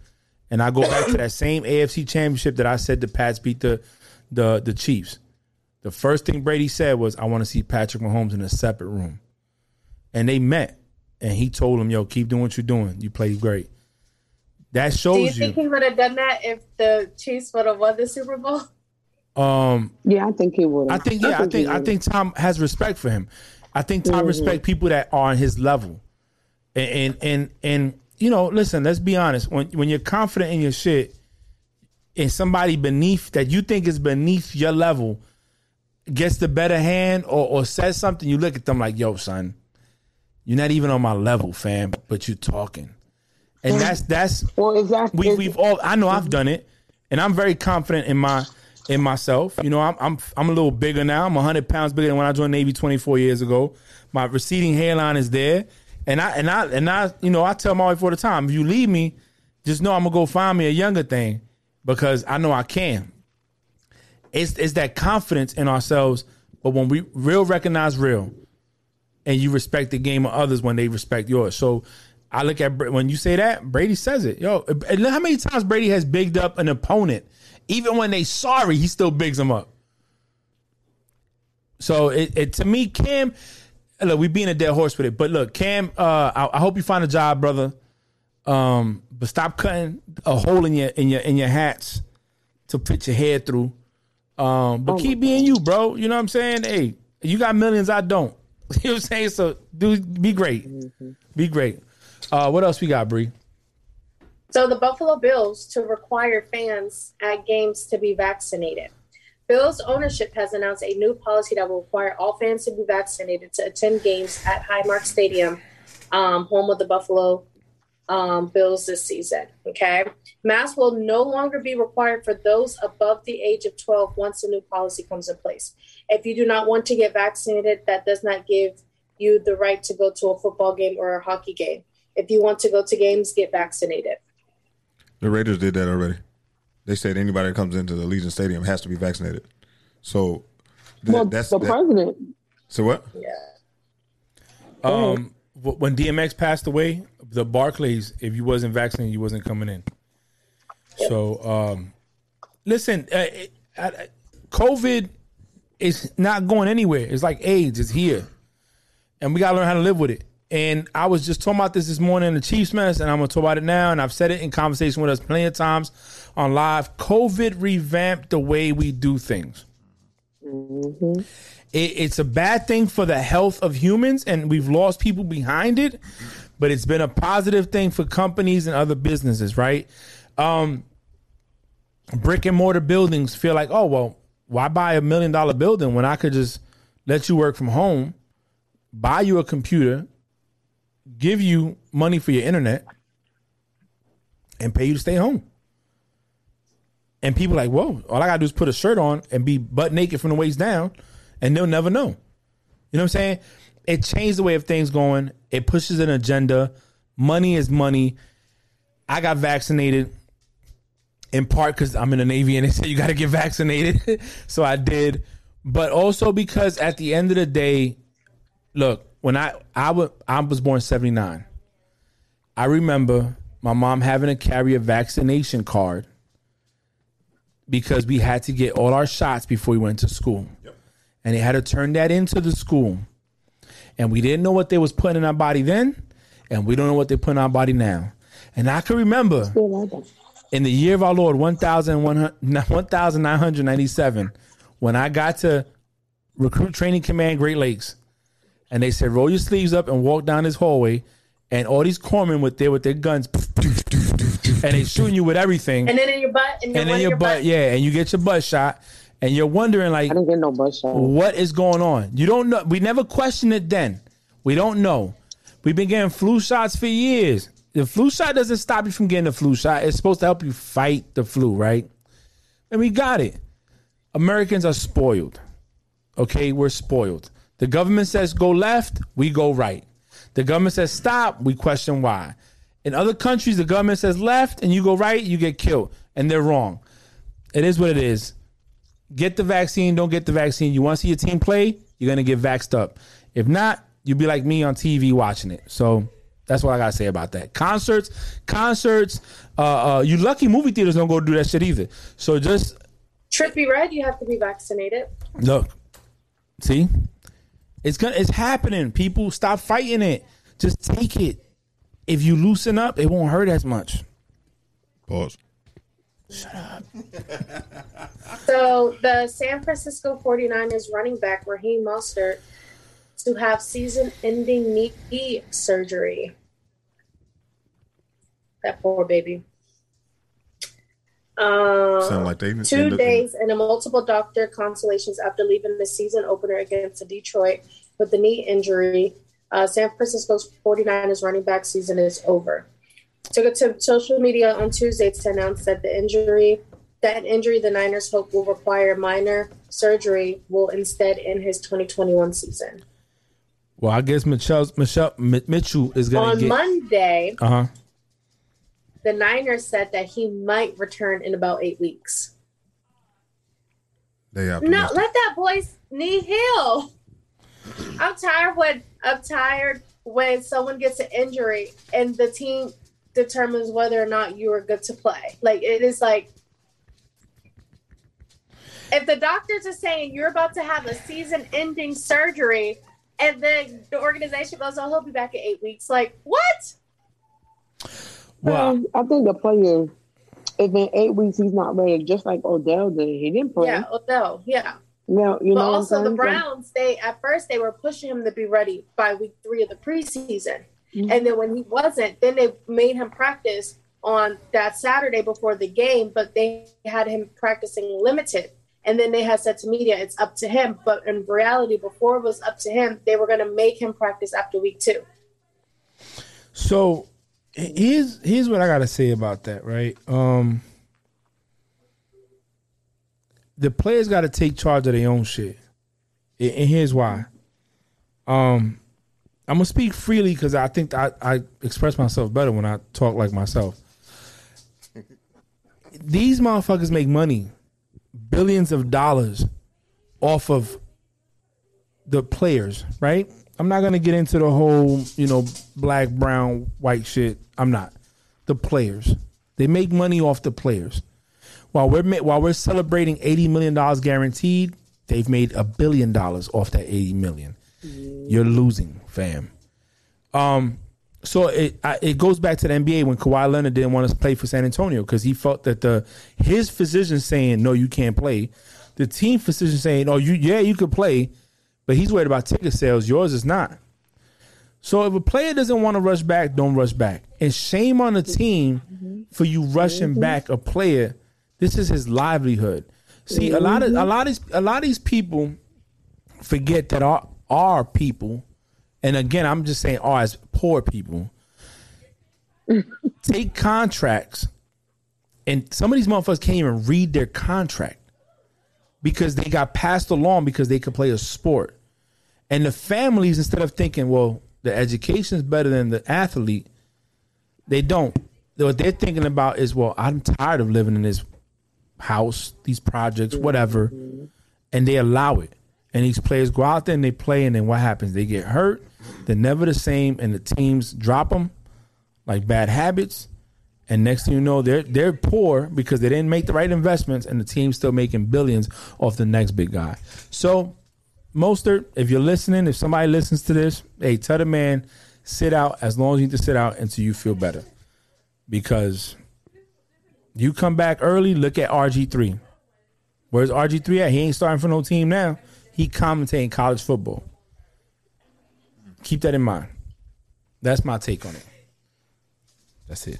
And I go back to that same AFC Championship that I said the Pats beat the the the Chiefs. The first thing Brady said was, "I want to see Patrick Mahomes in a separate room," and they met. And he told him, "Yo, keep doing what you're doing. You played great." That shows you. Do you think you. he would have done that if the Chiefs would have won the Super Bowl? Um, Yeah, I think he would. I think yeah, I think I think Tom has respect for him. I think Tom respect people that are on his level. And and and, and you know, listen, let's be honest. When when you're confident in your shit and somebody beneath that you think is beneath your level gets the better hand or, or says something, you look at them like, yo, son, you're not even on my level, fam, but you're talking. And that's that's Well, that We, we've all I know I've done it, and I'm very confident in my in myself. You know, I'm I'm I'm a little bigger now. I'm 100 pounds bigger than when I joined Navy 24 years ago. My receding hairline is there, and I and I and I you know I tell my wife all the time, if you leave me, just know I'm gonna go find me a younger thing because I know I can. It's it's that confidence in ourselves, but when we real recognize real, and you respect the game of others when they respect yours. So I look at when you say that Brady says it. Yo, look how many times Brady has bigged up an opponent, even when they sorry, he still bigs them up. So it, it to me, Cam, look, we being a dead horse with it, but look, Cam, uh, I, I hope you find a job, brother. Um, but stop cutting a hole in your in your in your hats to fit your head through. Um, but keep being you, bro. You know what I'm saying? Hey, you got millions, I don't. You know what I'm saying? So do be great. Be great. Uh, what else we got, Bree? So the Buffalo Bills to require fans at games to be vaccinated. Bills ownership has announced a new policy that will require all fans to be vaccinated to attend games at Highmark Stadium, um, home of the Buffalo um, Bills this season. Okay, masks will no longer be required for those above the age of 12 once the new policy comes in place. If you do not want to get vaccinated, that does not give you the right to go to a football game or a hockey game. If you want to go to games, get vaccinated. The Raiders did that already. They said anybody that comes into the Allegiant Stadium has to be vaccinated. So th- well, that's the that- president. so what? Yeah. Um, when DMX passed away, the Barclays, if you wasn't vaccinated, you wasn't coming in. So, um, listen, uh, it- uh, COVID is not going anywhere. It's like AIDS; it's here, and we gotta learn how to live with it. And I was just talking about this this morning in the Chiefs mess, and I'm gonna talk about it now. And I've said it in conversation with us plenty of times on live. COVID revamped the way we do things. It, it's a bad thing for the health of humans, and we've lost people behind it. But it's been a positive thing for companies and other businesses, right? Um, brick and mortar buildings feel like, oh well, why buy a million dollar building when I could just let you work from home, buy you a computer, give you money for your internet, and pay you to stay home. And people like, whoa, all I gotta do is put a shirt on and be butt naked from the waist down, and they'll never know. You know what I'm saying? It changed the way of things going. It pushes an agenda. Money is money. I got vaccinated in part because I'm in the Navy and they said you got to get vaccinated. so I did. But also because at the end of the day, look, when I I wa- I was born 79. I remember my mom having to carry a vaccination card because we had to get all our shots before we went to school. And they had to turn that into the school. And we didn't know what they was putting in our body then, and we don't know what they put in our body now. And I can remember in the year of our Lord 1997 when I got to recruit training command Great Lakes and they said roll your sleeves up and walk down this hallway and all these corpsmen with there with their guns and they shooting you with everything. And then in your butt, and, and then your, butt, yeah, and you get your butt shot, and you're wondering like, I didn't get no what is going on? You don't know. We never questioned it then. We don't know. We've been getting flu shots for years. The flu shot doesn't stop you from getting the flu shot. It's supposed to help you fight the flu, right? And we got it. Americans are spoiled. Okay, we're spoiled. The government says go left, we go right. The government says stop, we question why. In other countries, the government says left and you go right, you get killed. And they're wrong. It is what it is. Get the vaccine, don't get the vaccine. You want to see your team play, you're going to get vaxxed up. If not, you'll be like me on TV watching it. So that's what I got to say about that. Concerts, concerts, uh, uh, you lucky movie theaters don't go do that shit either. So just Trippie Redd, you have to be vaccinated. Look, see, it's gonna, it's happening. People stop fighting it. Just take it. If you loosen up, it won't hurt as much. Pause. So the San Francisco 49ers running back Raheem Mostert to have season-ending knee surgery. That poor baby. Um, Sound like they two days and a multiple doctor consultations after leaving the season opener against the Detroit with the knee injury. Uh, San Francisco's 49ers running back season is over. Took it to social media on Tuesday to announce that the injury, that an injury the Niners hope will require minor surgery, will instead end his 2021 season. Well, I guess Michelle's, Michelle Mi- Mitchell is gonna On get. Monday, Uh huh. the Niners said that he might return in about eight weeks. They No, optimistic. let that boy's knee heal. I'm tired when I'm tired when someone gets an injury and the team determines whether or not you are good to play. Like it is like if the doctors are saying you're about to have a season-ending surgery, and then the organization goes, "Oh, he'll be back in eight weeks." Like what? Well, Um, I think the player, if in eight weeks he's not ready, just like Odell did, he didn't play. Yeah, Odell. Yeah. Now, you but know what also the? Browns, they at first they were pushing him to be ready by week three of the preseason, Mhm. and then when he wasn't, then they made him practice on that Saturday before the game, but they had him practicing limited. And then they had said to media, it's up to him. But in reality, before it was up to him, they were going to make him practice after week two. So here's here's what I gotta say about that, right? Um the players gotta take charge of their own shit. And and here's why. Um I'm gonna speak freely because I think I, I express myself better when I talk like myself. These motherfuckers make money, billions of dollars off of the players, right? I'm not gonna get into the whole, you know, black, brown, white shit. I'm not. The players, they make money off the players. While we're while we're celebrating 80 million dollars guaranteed, they've made a billion dollars off that 80 million. You're losing, fam. Um, so it I, it goes back to the NBA when Kawhi Leonard didn't want to play for San Antonio because he felt that the his physician saying no, you can't play, the team physician saying oh you yeah you could play, but he's worried about ticket sales. Yours is not. So if a player doesn't want to rush back, don't rush back. And shame on the team for you rushing back a player. This is his livelihood. See, a lot of a lot of a lot of these people forget that our our people, and again, I'm just saying our as poor people, take contracts, and some of these motherfuckers can't even read their contract because they got passed along because they could play a sport. And the families, instead of thinking, well, the education is better than the athlete, they don't. What they're thinking about is, well, I'm tired of living in this house, these projects, mm-hmm. whatever, and they allow it. And these players go out there and they play, and then what happens? They get hurt. They're never the same, and the teams drop them like bad habits. And next thing you know, they're they're poor because they didn't make the right investments, and the team's still making billions off the next big guy. So, Mostert, if you're listening, if somebody listens to this, hey, tell the man sit out as long as you need to sit out until you feel better, because you come back early. Look at RG three. Where's RG three at? He ain't starting for no team now. He commentating college football. Keep that in mind. That's my take on it. That's it.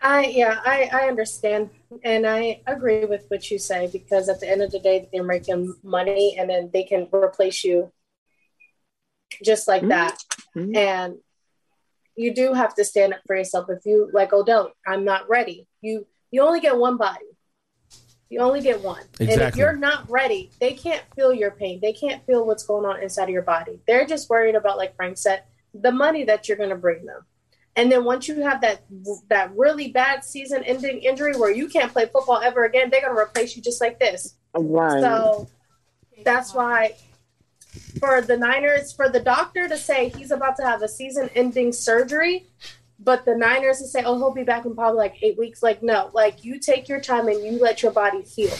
I yeah, I, I understand and I agree with what you say because at the end of the day they're making money and then they can replace you just like mm-hmm. that. Mm-hmm. And you do have to stand up for yourself. If you like Odell, I'm not ready. You you only get one body. You only get one. And if you're not ready, they can't feel your pain. They can't feel what's going on inside of your body. They're just worried about, like Frank said, the money that you're going to bring them. And then once you have that that really bad season-ending injury where you can't play football ever again, they're going to replace you just like this. Right. So that's why for the Niners, for the doctor to say he's about to have a season ending surgery, but the Niners to say, oh, he'll be back in probably like eight weeks. Like, no, like you take your time and you let your body heal.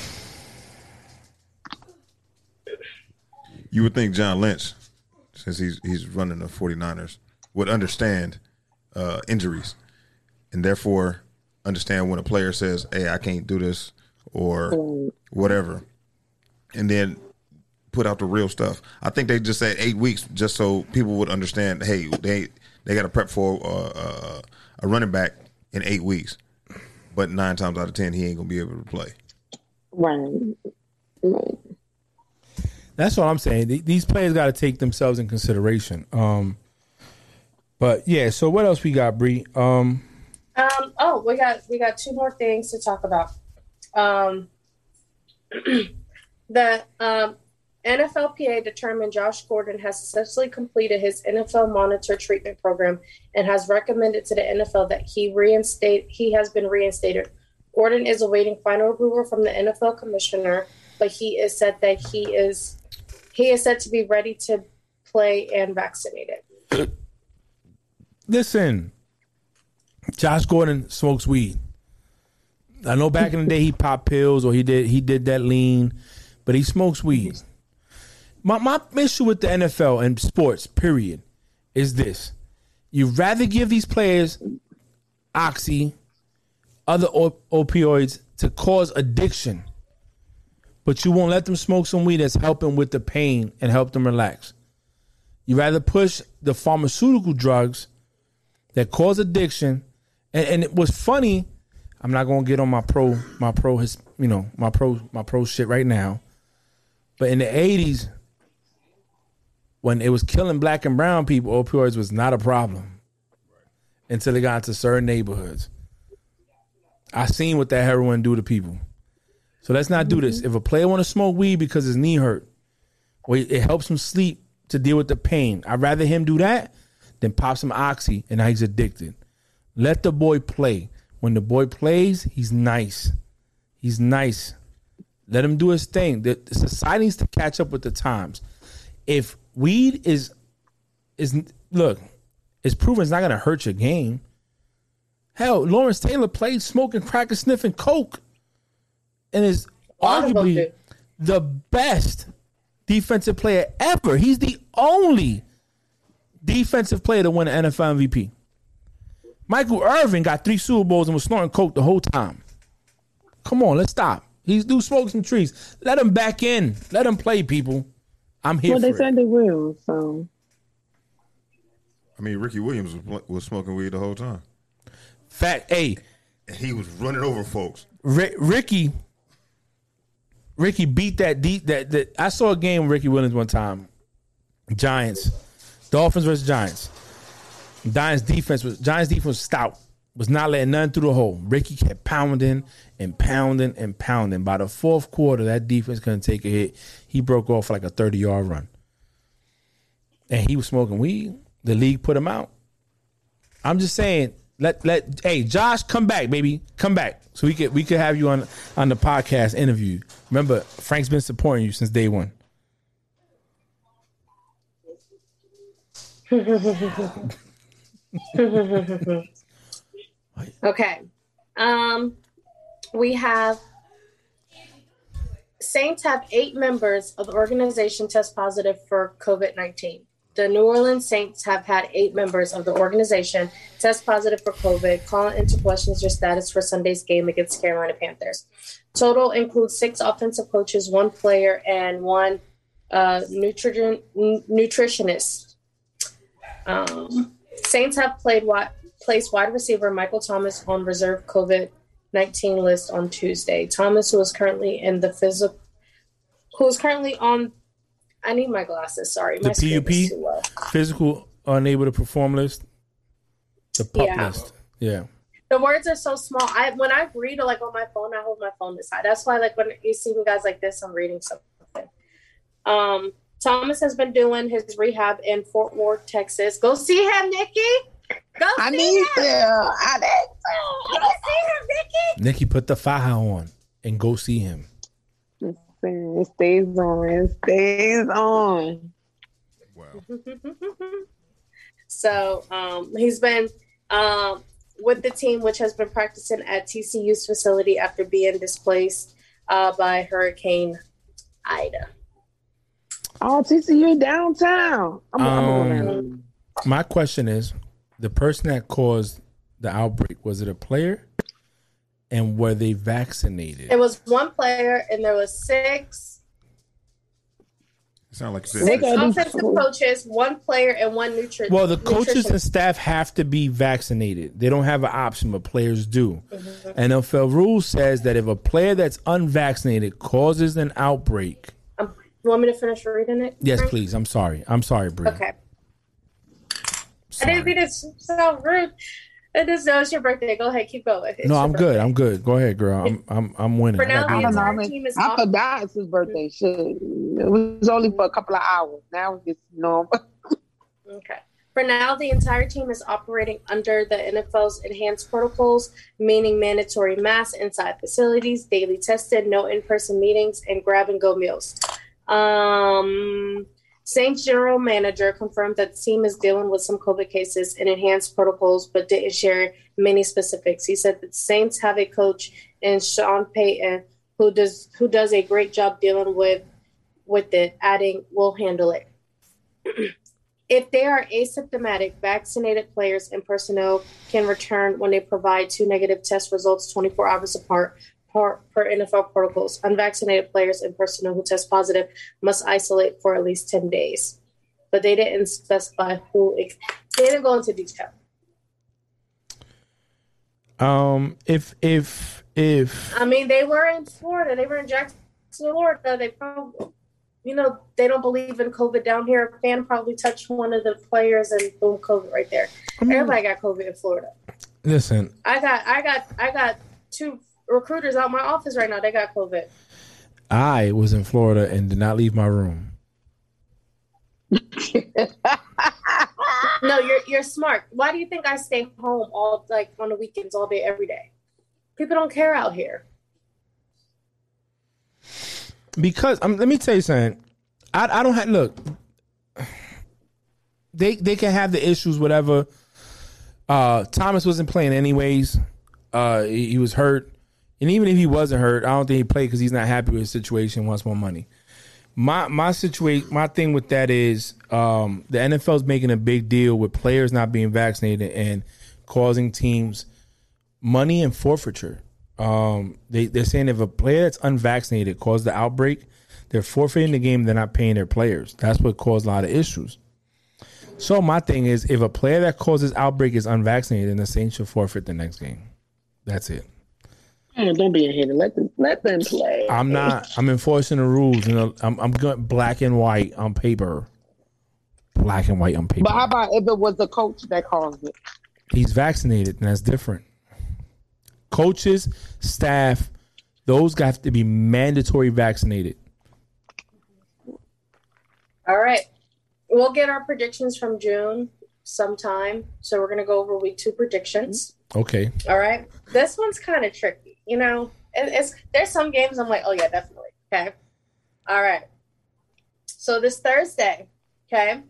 You would think John Lynch, since he's he's running the 49ers, would understand uh, injuries and therefore understand when a player says, "Hey, I can't do this," or whatever, and then put out the real stuff. I think they just said eight weeks just so people would understand. Hey, they they got to prep for uh, uh, a running back in eight weeks, but nine times out of ten he ain't gonna be able to play. Right. Right. That's what I'm saying. These players got to take themselves in consideration. Um, but yeah. So what else we got, Bree? Um, Um, oh, we got we got two more things to talk about. Um, the um, NFLPA determined Josh Gordon has successfully completed his NFL monitor treatment program and has recommended to the NFL that he reinstate he has been reinstated. Gordon is awaiting final approval from the NFL commissioner, but he is said that he is he is said to be ready to play and vaccinated. listen, Josh Gordon smokes weed. I know back in the day he popped pills or he did he did that lean, but he smokes weed. My my issue with the NFL and sports, period, is this: You'd rather give these players oxy, other op- opioids to cause addiction, but you won't let them smoke some weed that's helping with the pain and help them relax. You rather push the pharmaceutical drugs that cause addiction. And, and it was funny. I'm not gonna get on my pro, my pro, his, you know, my pro, my pro shit right now. But in the '80s, when it was killing black and brown people, opioids was not a problem until it got into certain neighborhoods. I seen what that heroin do to people. So let's not do this. Mm-hmm. If a player want to smoke weed because his knee hurt, or it helps him sleep to deal with the pain, I'd rather him do that than pop some oxy and now he's addicted. Let the boy play. When the boy plays, he's nice. He's nice. Let him do his thing. The, the society needs to catch up with the times. If weed is is look, it's proven it's not gonna hurt your game. Hell, Lawrence Taylor played smoking crack and sniffing coke, and is them arguably the best defensive player ever. He's the only defensive player to win an NFL MVP. Michael Irvin got three Super Bowls and was snorting coke the whole time. Come on, let's stop. He's do smoke some trees. Let him back in. Let him play, people. I'm here Well, for they it. said they will. So I mean, Ricky Williams was, was smoking weed the whole time, Fact, hey, and he was running over folks. Ri- Ricky, Ricky beat that deep. That, that I saw a game with Ricky Williams one time. Giants, Dolphins versus Giants. Giants defense was Giants defense was stout. Was not letting nothing through the hole. Ricky kept pounding and pounding and pounding. By the fourth quarter, that defense couldn't take a hit. He broke off like a thirty yard run, and he was smoking weed. The league put him out. I'm just saying, let let hey Josh come back, baby, come back, so we could we could have you on on the podcast interview. Remember, Frank's been supporting you since day one. Okay. Um, we have Saints have eight members of the organization test positive for COVID 19. The New Orleans Saints have had eight members of the organization test positive for COVID, calling into questions their status for Sunday's game against Carolina Panthers. Total includes six offensive coaches, one player, and one uh, nutritionist. Um, Saints have played wide, placed wide receiver Michael Thomas on reserve COVID nineteen list on Tuesday. Thomas, who is currently in the physical, who is currently on. I need my glasses. Sorry, The PUP, physical unable to perform list, the pup Yeah. list. Yeah, the words are so small. I when I read like on my phone, I hold my phone this high. That's why like when you see me guys like this, I'm reading something. Um, Thomas has been doing his rehab in Fort Worth, Texas. Go see him, Nikki. Go I see need him. to. I Go see him, Nikki. Nikki, put the faja on and go see him. It stays on. It stays on. Wow. so um, he's been um, with the team, which has been practicing at TCU's facility after being displaced uh, by Hurricane Ida. Oh, TCU downtown. I'm, I'm Um. My question is, the person that caused the outbreak was it a player, and were they vaccinated? It was one player, and there was six It sounds like six offensive coaches, one player, and one nutri- Well, the coaches and staff have to be vaccinated. They don't have an option, but players do. Mhm. NFL rule says that if a player that's unvaccinated causes an outbreak, Um, you want me to finish reading it? yes, please. I'm sorry. I'm sorry, Bree. Okay. I didn't mean to sound rude. I just know it's your birthday. Go ahead, keep going. It's No, I'm birthday. good. I'm good. Go ahead, girl. I'm I'm I'm winning. For now, got the I know. Entire team is I off- forgot it's his birthday. Shit. It was only for a couple of hours. Now it's normal. Okay. For now, the entire team is operating under the NFL's enhanced protocols, meaning mandatory masks inside facilities, daily tested, no in-person meetings, and grab-and-go meals. Um, Saints general manager confirmed that the team is dealing with some COVID cases and enhanced protocols, but didn't share many specifics. He said that Saints have a coach in Sean Payton who does who does a great job dealing with with it, adding, "We'll handle it." If they are asymptomatic, vaccinated players and personnel can return when they provide two negative test results 24 hours apart per, per NFL protocols. Unvaccinated players and personnel who test positive must isolate for at least 10 days. But they didn't specify who, they didn't go into detail. Um, if if if I mean, they were in Florida, they were in Jackson, Florida. They probably, you know, they don't believe in COVID down here. A fan probably touched one of the players and boom, COVID right there. Everybody got COVID in Florida. listen, I got I got I got two recruiters out my office right now. They got COVID. I was in Florida and did not leave my room. No, you're you're smart. Why do you think I stay home all like on the weekends all day every day? People don't care out here. Because um, let me tell you something. I I don't have look. They they can have the issues, whatever. Uh, Thomas wasn't playing anyways. Uh, he, he was hurt, and even if he wasn't hurt, I don't think he played because he's not happy with his situation. Wants more money. My my situation, my thing with that is um, the NFL's making a big deal with players not being vaccinated and causing teams money and forfeiture. Um, they they're saying if a player that's unvaccinated caused the outbreak, they're forfeiting the game. They're not paying their players. That's what caused a lot of issues. So my thing is, if a player that causes outbreak is unvaccinated, then the Saints should forfeit the next game. That's it. Oh, don't be a hater. Let them let them play. I'm not. I'm enforcing the rules. You know, I'm I'm going black and white on paper. Black and white on paper. But how about if it was the coach that caused it? He's vaccinated, and that's different. Coaches, staff, those guys have to be mandatory vaccinated. All right. We'll get our predictions from June sometime. So we're gonna go over week two predictions. Okay. All right. This one's kind of tricky. You know, it, it's there's some games I'm like, oh yeah, definitely. Okay. All right. So this Thursday, okay,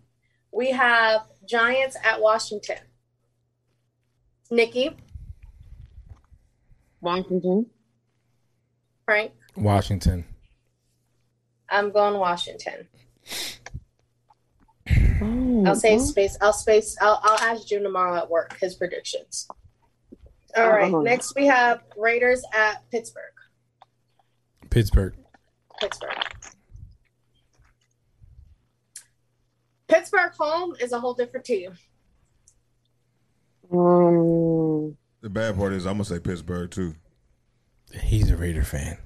we have Giants at Washington. Nikki, Washington. Frank, Washington. I'm going Washington. Oh, I'll save space. I'll space. I'll, I'll ask June tomorrow at work his predictions. All right. Next we have Raiders at Pittsburgh. Pittsburgh. Pittsburgh. Pittsburgh home is a whole different team. Um, The bad part is I'm gonna say Pittsburgh too. He's a Raider fan.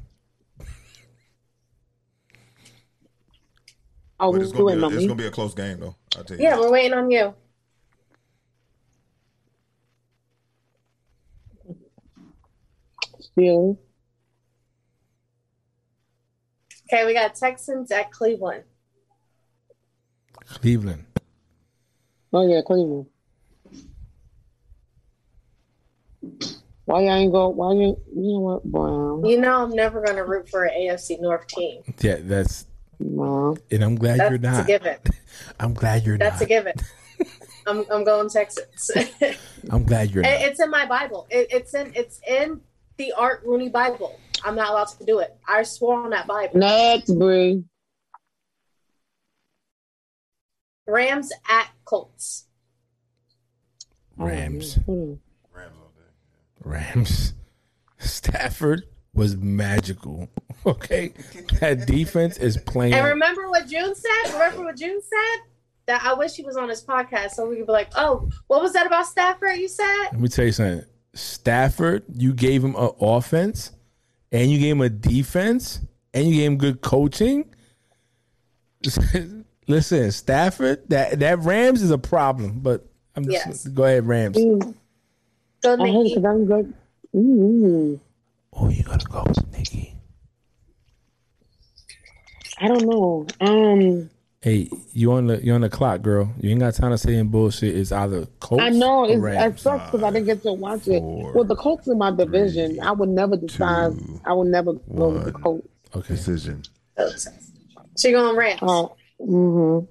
oh, But it's gonna, be a, it's gonna be a close game though. I'll tell you. Yeah, that. we're waiting on you. Steelers. Okay, we got Texans at Cleveland. Cleveland. Oh yeah, Cleveland. Why y'all ain't go? Why you? You know what, Brown? You know, I'm never going to root for an AFC North team. Yeah, that's. No. And I'm glad That's you're not. That's a not. given. I'm glad you're That's not. That's a given. I'm, I'm going Texans. I'm glad you're not. it's in my Bible. It, it's in it's in the Art Rooney Bible. I'm not allowed to do it. I swore on that Bible. Next, Bree. Rams at Colts. Rams. Oh, Rams. Stafford was magical. Okay, that defense is playing. And remember what June said? Remember what June said? That I wish he was on his podcast so we could be like, oh, what was that about Stafford you said? Let me tell you something. Stafford, you gave him an offense, and you gave him a defense, and you gave him good coaching. Listen, Stafford, that that Rams is a problem, but I'm just Yes. go ahead, Rams. Mm. Go I Nikki. I'm good. Mm. Oh, you gotta go, Nikki. I don't know. Um, Hey, you on the you on the clock, girl. You ain't got time to say any bullshit. It's either Colts I know or it's, Rams. it sucks because I didn't get to watch it. well, the Colts in my division, I would never decide. I would never go with the Colts. Okay. Decision. She going Rams. Oh, mm-hmm.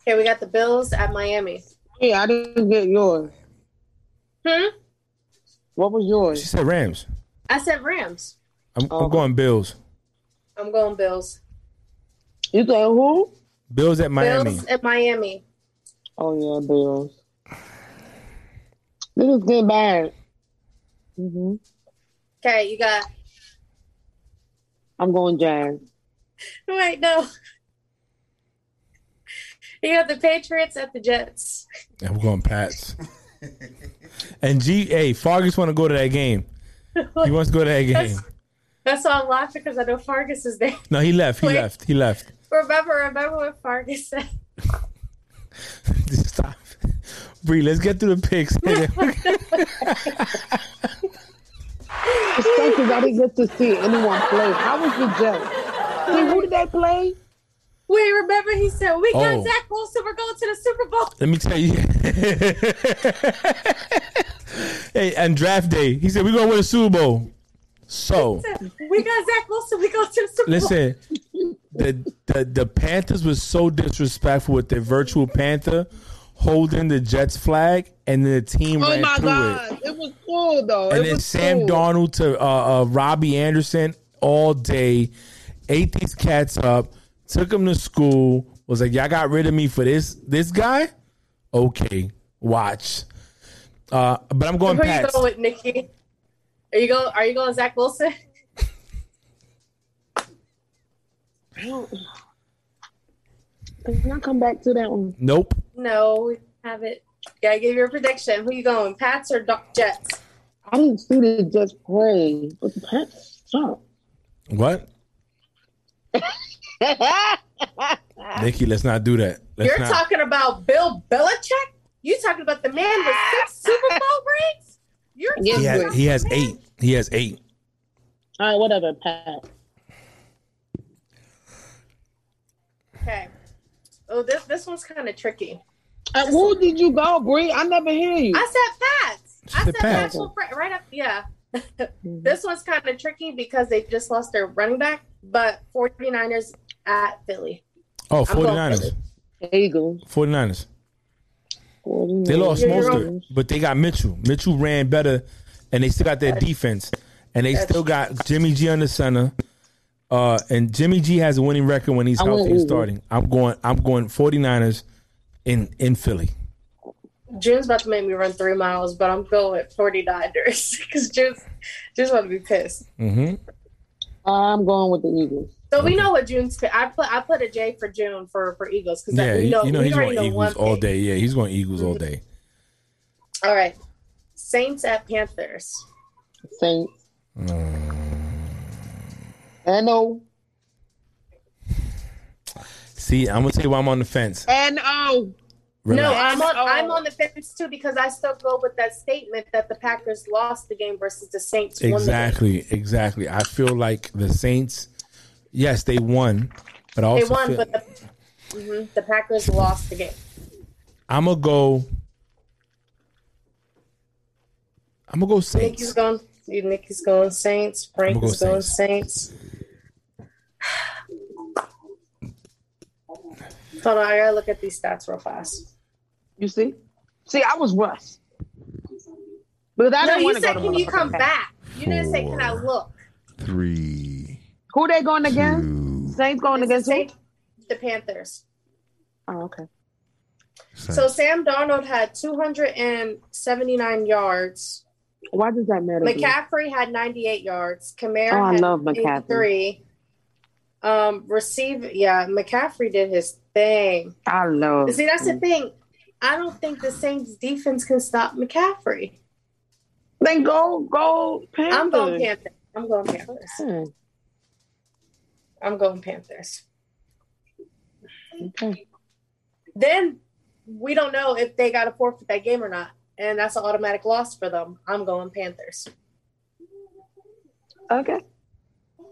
Okay, we got the Bills at Miami. Yeah, I didn't get yours. Hmm? What was yours? She said Rams. I said Rams. I'm, I'm going Bills. I'm going Bills. You said who? Bills at Miami. Bills at Miami. Oh yeah, Bills. This is getting bad. hmm Okay, you got I'm going Jazz. wait, no. You got the Patriots at the Jets. I'm going Pats. and G, hey, Fargus want to go to that game. He wants to go to that game. That's- That's why I'm laughing because I know Fargus is there. No, he left. He Wait. left. He left. Remember, remember what Fargus said. Stop. Bree, let's get through the picks. It sucks 'cause I didn't get to see anyone play. How was the Jets? See, who did they play? Wait, remember he said we got Oh. Zach Wilson. We're going to the Super Bowl. Let me tell you. hey, and draft day, he said we're gonna win a Super Bowl. So We got Zach Wilson. We go to the Super Bowl. listen, the the the Panthers was so disrespectful with their virtual Panther holding the Jets flag, and then the team Oh ran my through god, it. it. was cool though. And it then Sam cool. Darnold to uh, uh, Robbie Anderson all day, ate these cats up, took them to school. Was like, y'all got rid of me for this this guy. Okay, watch. Uh, but I'm going Who are you going with, Nikki? Are you going? Are you going Zach Wilson? I don't- Let's not come back to that one. Nope. No, we have it. Gotta give your prediction. Who you going? Pats or Do- Jets? I didn't see the Jets play, but the Pats suck. What? Nikki, let's not do that. Let's You're not. talking about Bill Belichick? You talking about the man with six Super Bowl rings? You're Yes, he, has, he has eight. He has eight. All right, whatever, Pat. Okay. Oh, this this one's kind of tricky. Uh, who did you go, Bree? I never hear you. I said Pats. I said said Pats. Pats. right up. Yeah. this one's kind of tricky because they just lost their running back, but 49ers at Philly. Oh, I'm going 49ers. Eagles. 49ers. They lost You're most of it, but they got Mitchell. Mitchell ran better, and they still got their defense, and they still got Jimmy G on the center. Uh, and Jimmy G has a winning record when he's healthy and starting. I'm going. I'm going 49ers in in Philly. June's about to make me run three miles, but I'm going with 49ers because June's June's about to be pissed. Mm-hmm. I'm going with the Eagles. So we know what June's. pick- I put I put a J for June for for Eagles because Yeah, we you know, know, he's already going Eagles all day. Yeah, he's going Eagles all day. All right, Saints at Panthers. Saints. I know. See, I'm gonna tell you why I'm on the fence. And oh, No, I'm on. I'm on the fence too because I still go with that statement that the Packers lost the game versus the Saints won the game. Exactly, exactly. I feel like the Saints, yes, they won, but I They won, feel, but the, mhm, the Packers lost the game. I'm gonna go. I'm gonna go Saints. Nikki's going. Nikki's going Saints. Frank go is going Saints. Hold on, I gotta look at these stats real fast. You see? See, I was rushed. Because I no, you want to go said, "Can you come back?" You didn't say, "Can I look?" Three, Who they going against? two, Saints going It's the against who? The Panthers. Oh, okay. So Sam Darnold had 279 yards. Why does that matter? McCaffrey had 98 yards. Kamara Oh, I love McCaffrey. 83. Um, receive, yeah, McCaffrey did his thing. I love. See, that's the thing. I don't think the Saints defense can stop McCaffrey. Then go, go Panthers. I'm going Panthers. I'm going Panthers. I'm going Panthers. okay. Then we don't know if they got to forfeit that game or not, and that's an automatic loss for them. I'm going Panthers. Okay.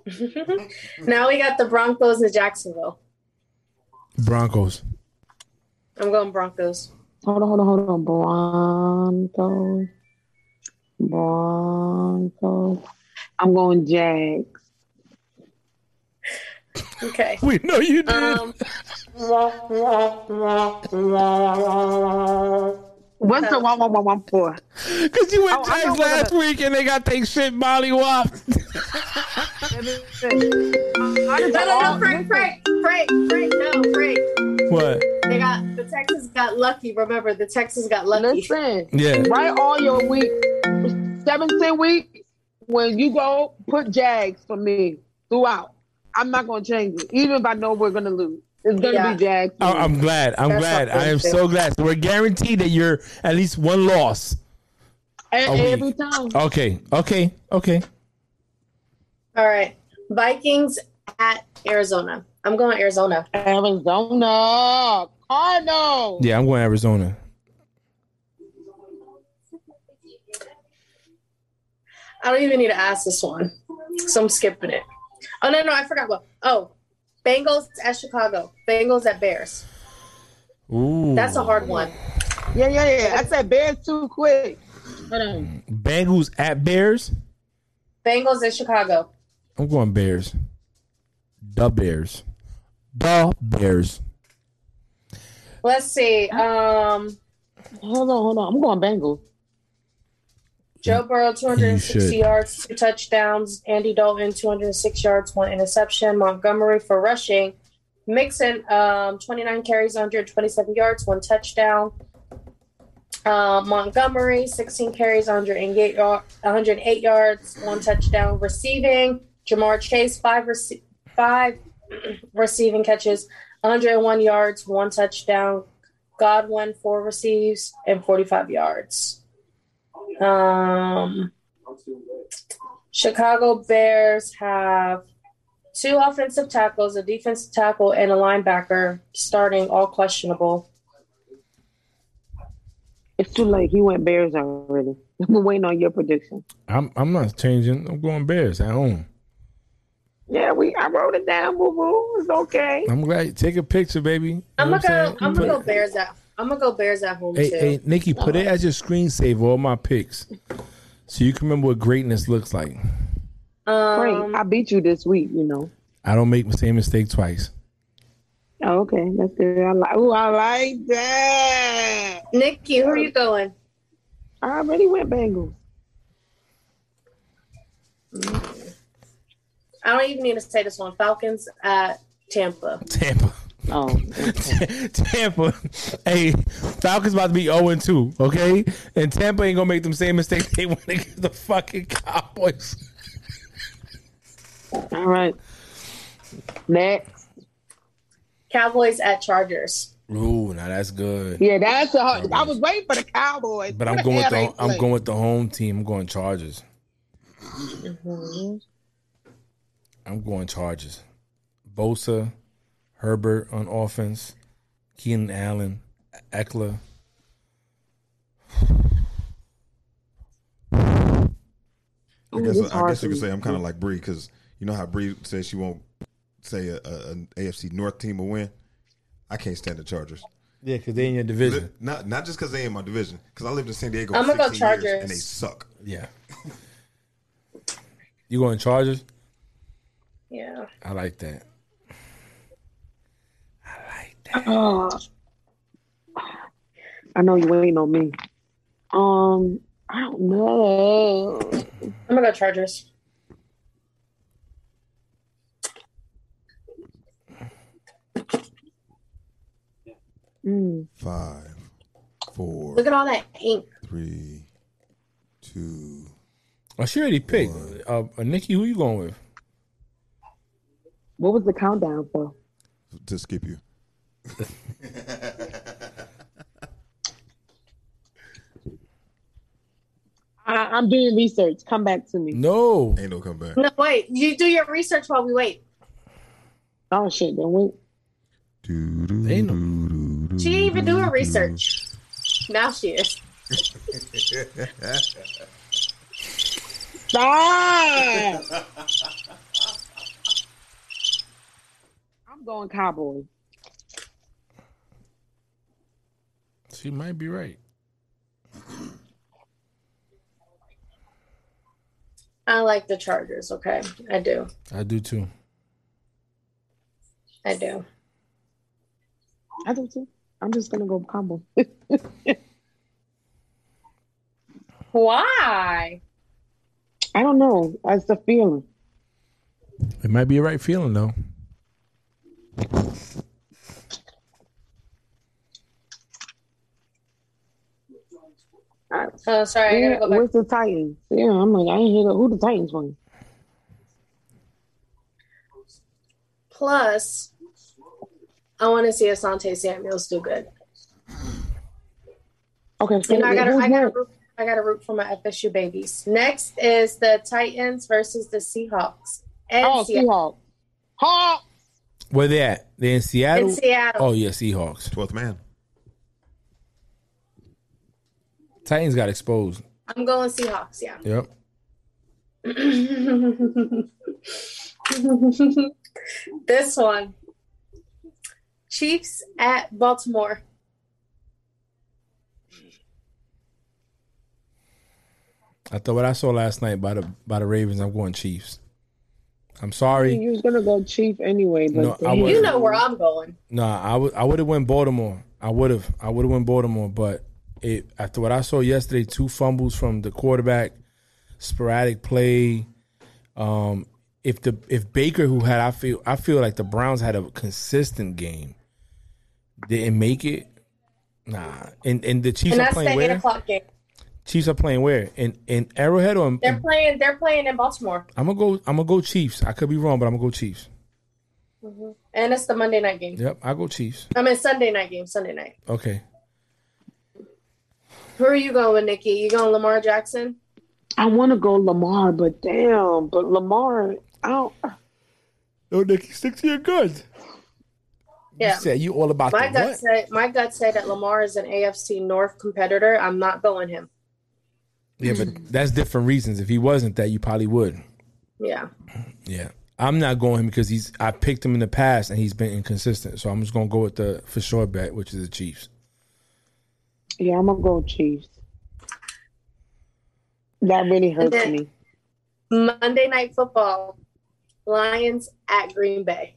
now we got the Broncos and Jacksonville. Broncos. I'm going Broncos. Hold on, hold on, hold on. Broncos. Broncos. I'm going Jags. Okay. We know you did. Um, What's the one, one, one, one for? Because you went Oh, Jags last week and they got their shit molly whopped. I just no, no, no, Frank, Frank, Frank, Frank, no, Frank. what? They got the Texans got lucky. Remember, the Texans got lucky. Listen, Yeah. right all your week, 17 weeks. when you go, put Jags for me throughout. I'm not going to change it, even if I know we're going to lose. It's going to Yeah. be Jags. for I- me. I'm glad. I'm That's glad. I am so glad. So we're guaranteed that you're at least one loss. And a week. every time. Okay. Okay. Okay. All right, Vikings at Arizona. I'm going Arizona. Arizona. Cardinals. Yeah, I'm going Arizona. I don't even need to ask this one, so I'm skipping it. Oh no, no, I forgot what. Oh, Bengals at Chicago. Bengals at Bears. Ooh. That's a hard one. Yeah, yeah, yeah. I said Bears too quick. Hold on. Bengals at Bears. Bengals at Chicago. I'm going Bears. The Bears. The Bears. Let's see. Um, Hold on, hold on. I'm going Bengals. Joe Burrow, 260 yards, two touchdowns. Andy Dalton, 206 yards, one interception. Montgomery for rushing. Mixon, um, 29 carries, 127 yards, one touchdown. Uh, Montgomery, 16 carries, 108, 108 yards, one touchdown. Receiving, Ja'Marr Chase, five, rece- five receiving catches, 101 yards, one touchdown. Godwin, four receives, and 45 yards. Um, Chicago Bears have two offensive tackles, a defensive tackle, and a linebacker starting, all questionable. It's too late. He went Bears already. We're waiting on your prediction. I'm I'm not changing. I'm going Bears at home. Yeah, we. I wrote it down. Boo boo. It's okay. I'm glad. Take a picture, baby. You I'm gonna what go. I'm gonna Put- go Bears at. I'm gonna go Bears at home Hey, too. hey, Nikki, put it as your screensaver. All my picks, so you can remember what greatness looks like. Great. Um, I beat you this week. You know. I don't make the same mistake twice. Oh, okay, that's good. I like. Oh, I like that. Nikki, who are you going? I already went Bengals. I don't even need to say this one. Falcons at Tampa. Tampa. Oh, okay. Tampa. Hey, Falcons about to be 0 2, okay? And Tampa ain't gonna make them same mistake they went against the fucking Cowboys. all right. Next. Cowboys at Chargers. Ooh, now that's good. Yeah, that's a hard. I was waiting for the Cowboys. But Who I'm going with hell the they I'm going with the home team. I'm going Chargers. Mhm. I'm going Chargers. Bosa, Herbert on offense, Keenan Allen, Ekeler. I guess this I guess you for could say I'm kind of like Bree because you know how Bree says she won't say a, a, an AFC North team will win. I can't stand the Chargers. Yeah, because they in your division. Li- Not not just because they in my division. Because I lived in San Diego. I'm for gonna go 16 years Chargers. and they suck. Yeah. You going Chargers? Yeah. I like that. I like that. Oh. I know you ain't on me. Um, I don't know. I'm gonna go Chargers. Mm. Five, four, Look at all that ink. three, two. Oh, she already picked. Uh, uh, Nikki, who you going with? What was the countdown for? to skip you. I, I'm doing research. Come back to me. No. Ain't no comeback. No, wait. You do your research while we wait. Oh shit! Then wait. They know. She didn't even do her research. Now she is. Stop! I'm going Cowboys. She might be right. I like the Chargers. Okay, I do. I do too. I do. I do too. I'm just gonna go Cowboys. Why? I don't know. That's the feeling. It might be a right feeling though. Oh, sorry. I Yeah, gotta go back. where's the Titans? Yeah, I'm like, I ain't hear the, who the Titans from. Plus, I want to see Asante Samuels do good. Okay, so And I gotta, I gotta, root, I gotta root for my FSU babies. Next is the Titans versus the Seahawks. And Oh, Seattle. Seahawks. Hawks. Where they at? They in Seattle? In Seattle. Oh yeah, Seahawks. Twelfth man. Titans got exposed. I'm going Seahawks. Yeah. Yep. this one. Chiefs at Baltimore. I thought what I saw last night by the by the Ravens, I'm going Chiefs. I'm sorry. mean, you was gonna go Chief anyway, but No, I You know where I'm going. No, I would I would have went Baltimore. I would have I would have went Baltimore, but it after what I saw yesterday, two fumbles from the quarterback, sporadic play. Um, if the if Baker who had I feel I feel like the Browns had a consistent game, didn't make it. Nah, and and the Chiefs and are that's the playing eight where? o'clock game. Chiefs are playing where? In in Arrowhead or in, They're playing. They're playing in Baltimore, I'm gonna go. I'm gonna go Chiefs. I could be wrong, but I'm gonna go Chiefs. Mm-hmm. and it's the Monday night game. Yep, I go Chiefs. I mean Sunday night game. Sunday night. Okay. Who are you going with, Nikki? You going Lamar Jackson? I want to go Lamar, but damn, but Lamar, I don't. No, Nikki, stick to your guns. Yeah. You said you all about My the gut what? said my gut said that Lamar is an AFC North competitor. I'm not going him. Yeah, but that's different reasons. If he wasn't that, you probably would. Yeah. Yeah. I'm not going him because he's I picked him in the past and he's been inconsistent. So I'm just gonna go with the for sure bet, which is the Chiefs. Yeah, I'm gonna go Chiefs. That really hurts then- me. Monday night football. Lions at Green Bay.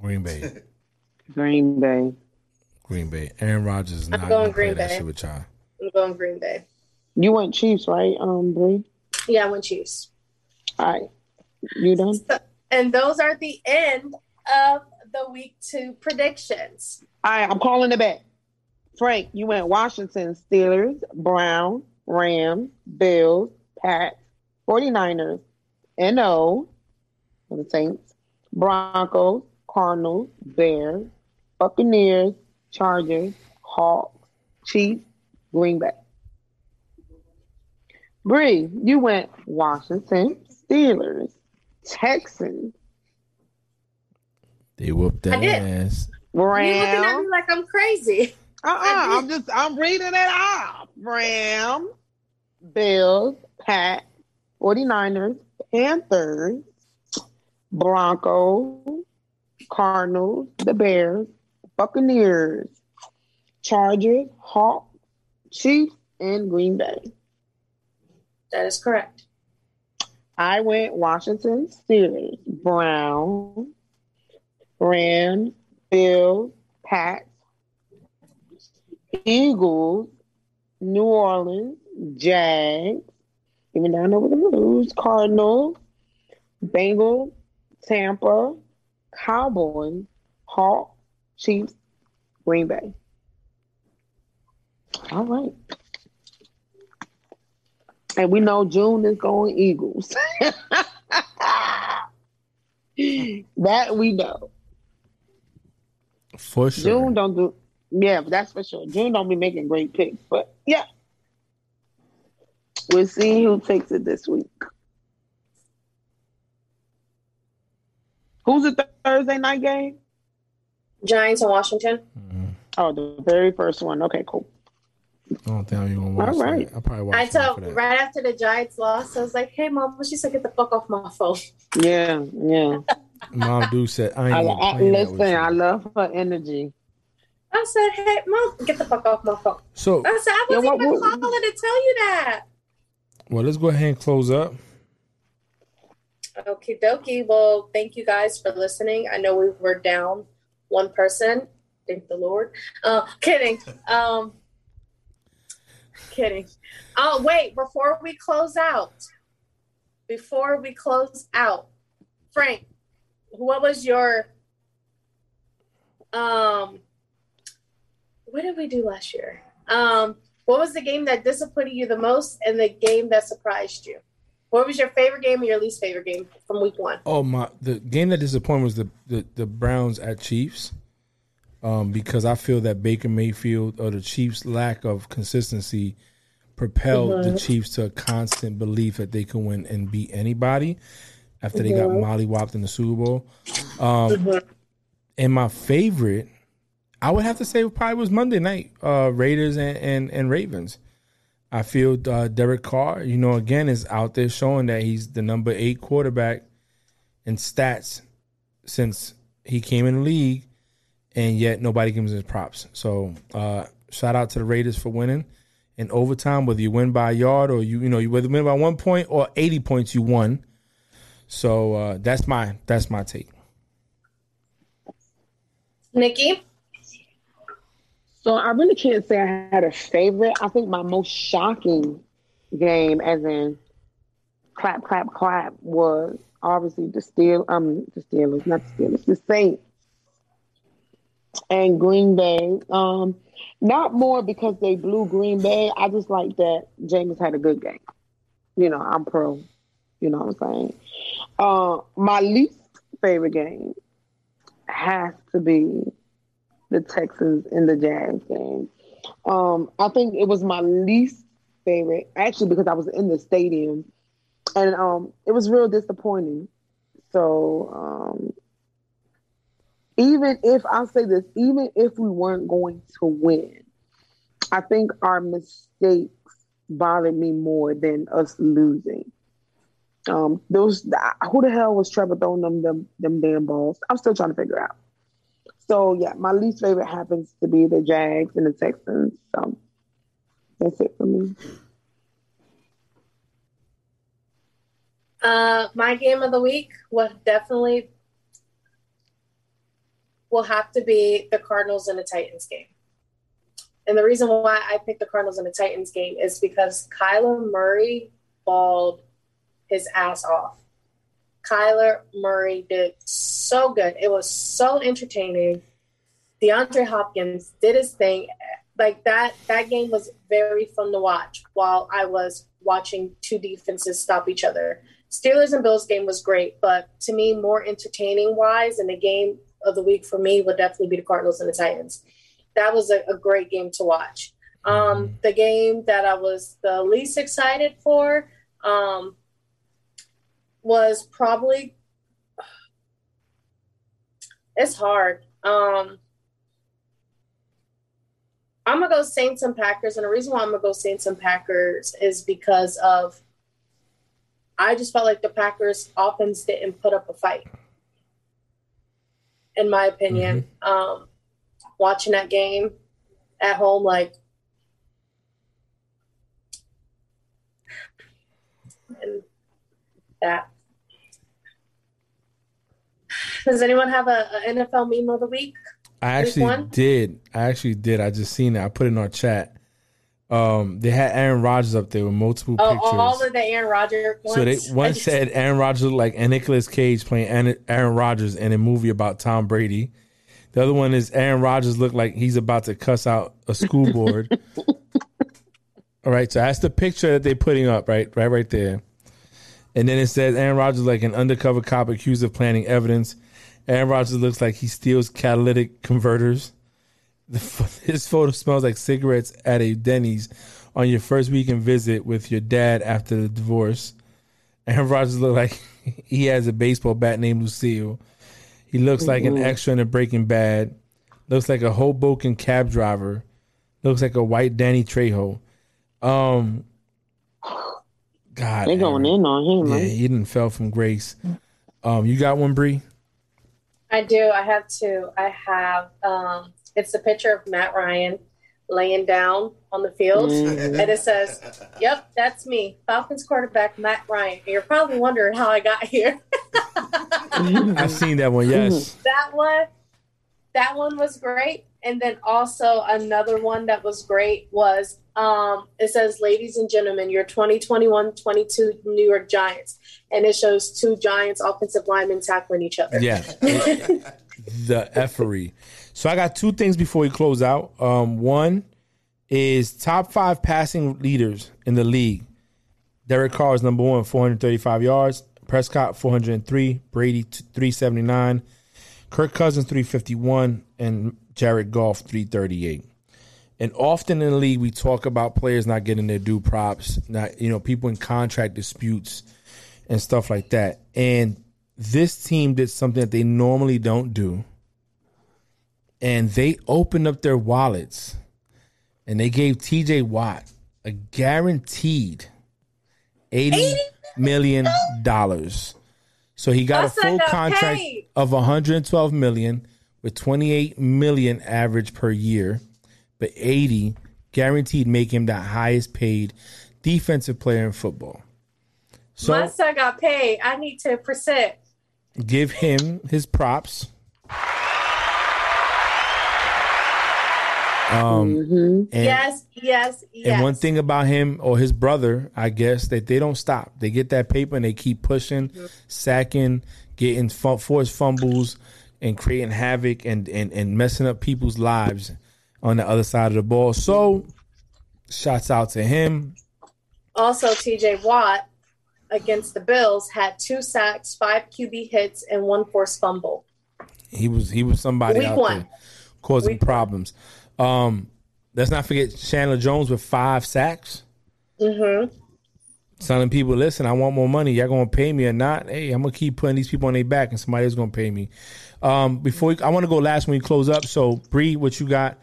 Green Bay. Green Bay. Green Bay. Aaron Rodgers is I'm not going gonna play Green that Bay. shit with y'all. I'm going Green Bay. You went Chiefs, right, um, Bree? Yeah, I went Chiefs. All right, you done? And those are the end of the week two predictions. All right, I'm calling the bet. Frank, you went Washington, Steelers, Brown, Rams, Bills, Pats, 49ers, NO the Saints, Broncos, Cardinals, Bears, Buccaneers, Chargers, Hawks, Chiefs, Green Bay. Bree, you went Washington, Steelers, Texans, They whooped I that did. ass. You looking at me like I'm crazy. Uh-uh, I'm just I'm reading it off. Rams, Bills, Pat, 49ers, Panthers, Broncos, Cardinals, the Bears, Buccaneers, Chargers, Hawks, Chiefs, and Green Bay. That is correct. I went Washington, Steelers, Browns, Rams, Bills, Pats, Eagles, New Orleans, Jags, even down over the Blues, Cardinals, Bengals, Tampa, Cowboys, Hawks, Chiefs, Green Bay. All right. And we know June is going Eagles. that we know. For sure. June don't do yeah, that's for sure. June don't be making great picks, but yeah. We'll see who takes it this week. Who's the th- Thursday night game? Giants and Washington. Mm-hmm. Oh, the very first one. Okay, cool. I don't think I'm even watch All right. that. I probably watch I that told that. right after the Giants lost, I was like, "Hey, mom," she said, "Get the fuck off my phone." Yeah, yeah. Mom do said I ain't I, even I, playing that with listen. I love her energy. I said, "Hey, mom, get the fuck off my phone." So I said, "I wasn't what- even what- calling to tell you that." well, let's go ahead and close up. Okie dokie. Well, thank you guys for listening. I know we were down one person. Thank the Lord. Uh, kidding. Um, kidding. Oh, wait. Before we close out, before we close out, Frank, what was your um? What did we do last year? Um, what was the game that disappointed you the most, and the game that surprised you? What was your favorite game and your least favorite game from week one? Oh my! The game that disappointed was the the, the Browns at Chiefs, um, because I feel that Baker Mayfield or the Chiefs' lack of consistency propelled the Mhm. Chiefs to a constant belief that they can win and beat anybody after they got Mhm. mollywopped in the Super Bowl. Um, Mhm. And my favorite, I would have to say, probably was Monday night, uh, Raiders and, and and Ravens. I feel uh, Derek Carr, you know, again is out there showing that he's the number eight quarterback in stats since he came in the league, and yet nobody gives him his props. So uh, shout out to the Raiders for winning in overtime, whether you win by a yard or you you know you whether you win by one point or eighty points, you won. So uh, that's my that's my take. Nikki? So I really can't say I had a favorite. I think my most shocking game, as in clap, clap, clap, was obviously the Steel, um, the Steelers, not the Steelers, the Saints and Green Bay. Um, not more because they blew Green Bay. I just like that Jameis had a good game. You know, I'm pro. You know what I'm saying? Uh, my least favorite game has to be the Texans and the Jags game. Um, I think it was my least favorite, actually, because I was in the stadium, and um, it was real disappointing. So um, even if I'll say this, even if we weren't going to win, I think our mistakes bothered me more than us losing. Um, those who the hell was Trevor throwing them them them damn balls? I'm still trying to figure out. So yeah, my least favorite happens to be the Jags and the Texans. So that's it for me. Uh, my game of the week was definitely will have to be the Cardinals and the Titans game. And the reason why I picked the Cardinals and the Titans game is because Kyler Murray balled his ass off. Kyler Murray did so good. It was so entertaining. DeAndre Hopkins did his thing. Like that that game was very fun to watch while I was watching two defenses stop each other. Steelers and Bills game was great, but to me, more entertaining wise, and the game of the week for me would definitely be the Cardinals and the Titans. That was a, a great game to watch. Um, the game that I was the least excited for um, was probably it's hard. Um, I'm gonna go Saints and Packers, and the reason why I'm gonna go Saints and Packers is because of I just felt like the Packers offense didn't put up a fight. In my opinion, um, watching that game at home, like, and that. Does anyone have a, a NFL meme of the week? I actually did. I actually did. I just seen it. I put it in our chat. Um, they had Aaron Rodgers up there with multiple Oh, pictures. all of the Aaron Rodgers ones. so they one said Aaron Rodgers looked like Nicholas Cage playing Aaron Rodgers in a movie about Tom Brady. The other one is Aaron Rodgers looked like he's about to cuss out a school board. All right, so that's the picture that they're putting up, right, right, right there. And then it says Aaron Rodgers like an undercover cop accused of planting evidence. Aaron Rodgers looks like he steals catalytic converters. The, ph- his photo smells like cigarettes at a Denny's on your first weekend visit with your dad after the divorce. Aaron Rodgers looks like he has a baseball bat named Lucille. He looks like an Mhm. extra in a Breaking Bad. Looks like a Hoboken cab driver. Looks like a white Danny Trejo. Um, God, They going in on him, yeah, man. he didn't fell from grace. Um, you got one, Bree? I do. I have two. I have. Um, it's a picture of Matt Ryan laying down on the field, Mhm. and it says, "Yep, that's me, Falcons quarterback Matt Ryan." And you're probably wondering how I got here. I've seen that one. Yes. that one, that one was great. And then also another one that was great was um, it says, "Ladies and gentlemen, your 2021-22 New York Giants," and it shows two Giants offensive linemen tackling each other. Yeah. the effery. So I got two things before we close out. Um, one is top five passing leaders in the league. Derek Carr is number one, 435 yards. Prescott, 403. Brady, 379. Kirk Cousins, 351. And Jared Goff, 338. And often in the league, we talk about players not getting their due props, not you know people in contract disputes and stuff like that. And this team did something that they normally don't do, and they opened up their wallets, and they gave T.J. Watt a guaranteed eighty million dollars. So he got That's a full like a contract pay. of 112 million with 28 million average per year, but 80 guaranteed make him the highest paid defensive player in football. So My son got paid. I need ten percent. give him his props. Um, and, yes, yes, yes. and one thing about him or his brother, I guess, that they don't stop. They get that paper and they keep pushing, sacking, getting fu- forced fumbles, and creating havoc and, and, and messing up people's lives on the other side of the ball. So, shouts out to him. Also, TJ Watt against the Bills had two sacks, five QB hits, and one forced fumble. He was he was somebody Week out one. there causing problems. Um, let's not forget Chandler Jones with five sacks. Mm-hmm. telling people, listen, I want more money. Y'all gonna pay me or not? Hey, I'm gonna keep putting these people on their back, and somebody else gonna pay me. Um, before I want to go last when we close up. So, Bree, what you got?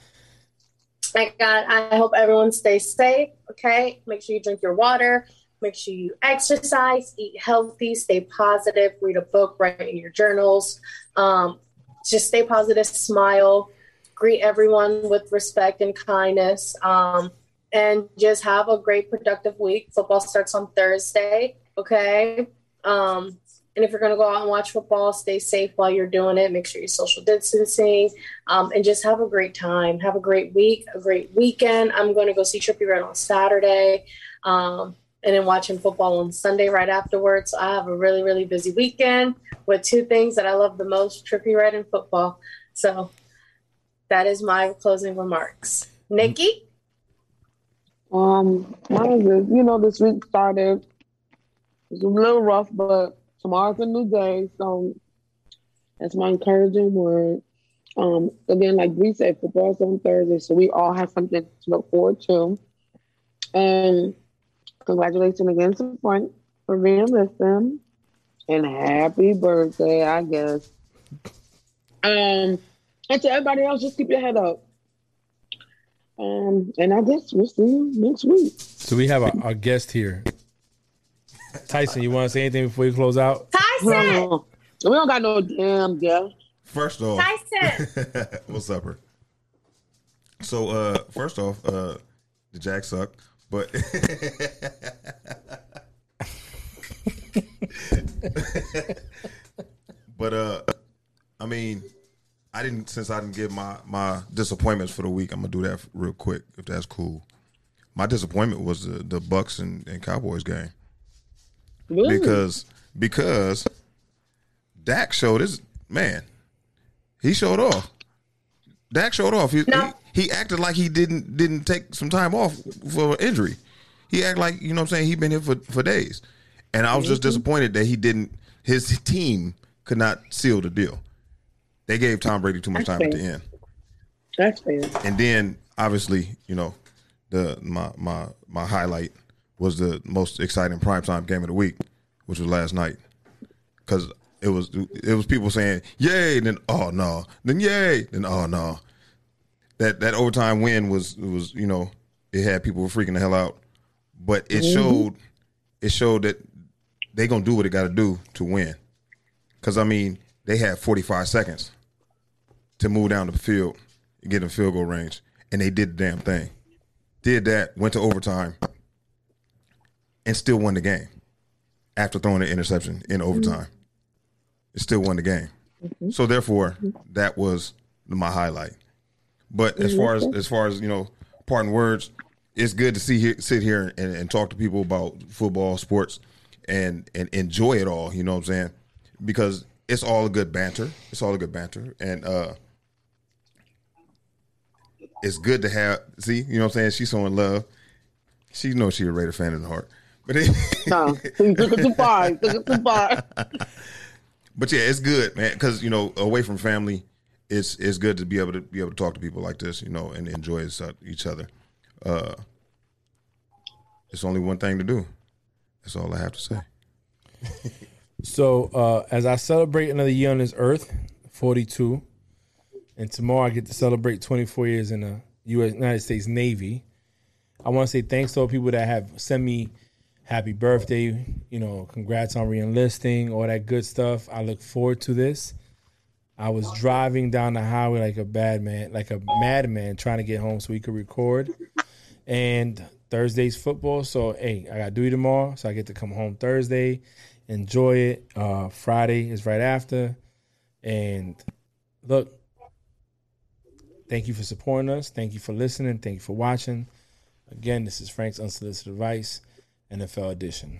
Thank God. I hope everyone stays safe. Okay. Make sure you drink your water. Make sure you exercise, eat healthy, stay positive, read a book, write in your journals. Um, just stay positive, smile, greet everyone with respect and kindness, um, and just have a great, productive week. Football starts on Thursday. Okay. Um, and if you're going to go out and watch football, stay safe while you're doing it. Make sure you're social distancing um, and just have a great time. Have a great week, a great weekend. I'm going to go see Trippie Redd on Saturday um, and then watching football on Sunday right afterwards. So I have a really, really busy weekend with two things that I love the most Trippie Redd and football. So that is my closing remarks. Nikki? Um, mine is, you know, this week started. It's a little rough, but tomorrow's a new day, so that's my encouraging word. Um, again, like we said, football's on Thursday, so we all have something to look forward to. And congratulations again to Frank for being with them, and happy birthday, I guess. Um, and to everybody else, just keep your head up. Um, and I guess we'll see you next week. So we have our, our guest here. Tyson, you want to say anything before you close out? Tyson, we don't got no damn guest. First off, Tyson. what's up, her? So, uh, first off, uh, the Jack suck, but but uh, I mean, I didn't since I didn't give my my disappointments for the week. I'm gonna do that real quick if that's cool. My disappointment was the the Bucks and, and Cowboys game Really? because because Dak showed his man. He showed off. Dak showed off. He, No. he he acted like he didn't didn't take some time off for injury. He acted like you know what I'm saying he been here for for days, and I was just mm-hmm. disappointed that he didn't. His team could not seal the deal. They gave Tom Brady too much That's time at the end, That's fair. and then obviously you know the my my my highlight was the most exciting primetime game of the week, which was last night because it was it was people saying yay, then oh no, then yay, then oh no. That that overtime win was was you know it had people freaking the hell out, but it mm-hmm. showed it showed that they gonna do what they got to do to win. Because I mean they had 45 seconds to move down the field, and get in field goal range, and they did the damn thing. Did that, went to overtime, and still won the game after throwing an interception in overtime. It still won the game. So therefore, that was my highlight. But as far as as far as you know, parting words, it's good to see here, sit here and, and talk to people about football, sports, and and enjoy it all. You know what I'm saying? Because it's all a good banter. It's all a good banter, and uh, it's good to have. See, you know what I'm saying? She's showing love. She knows she's a Raider fan in the heart. But it, No, took it too far. Took it too far. but yeah, it's good, man. Because you know, away from family, it's it's good to be able to be able to talk to people like this, you know, and enjoy each- each other. Uh, it's only one thing to do. That's all I have to say. So uh, as I celebrate another year on this earth, 42, and tomorrow I get to celebrate 24 years in the U.S. United States Navy. I want to say thanks to all people that have sent me happy birthday, you know, congrats on reenlisting, all that good stuff. I look forward to this. I was driving down the highway like a bad man, like a madman, trying to get home so we could record. And Thursday's football, so hey, I got duty tomorrow, so I get to come home Thursday, enjoy it. Uh, Friday is right after, and look, thank you for supporting us. Thank you for listening. Thank you for watching. Again, this is Frank's Unsolicited Advice, NFL edition.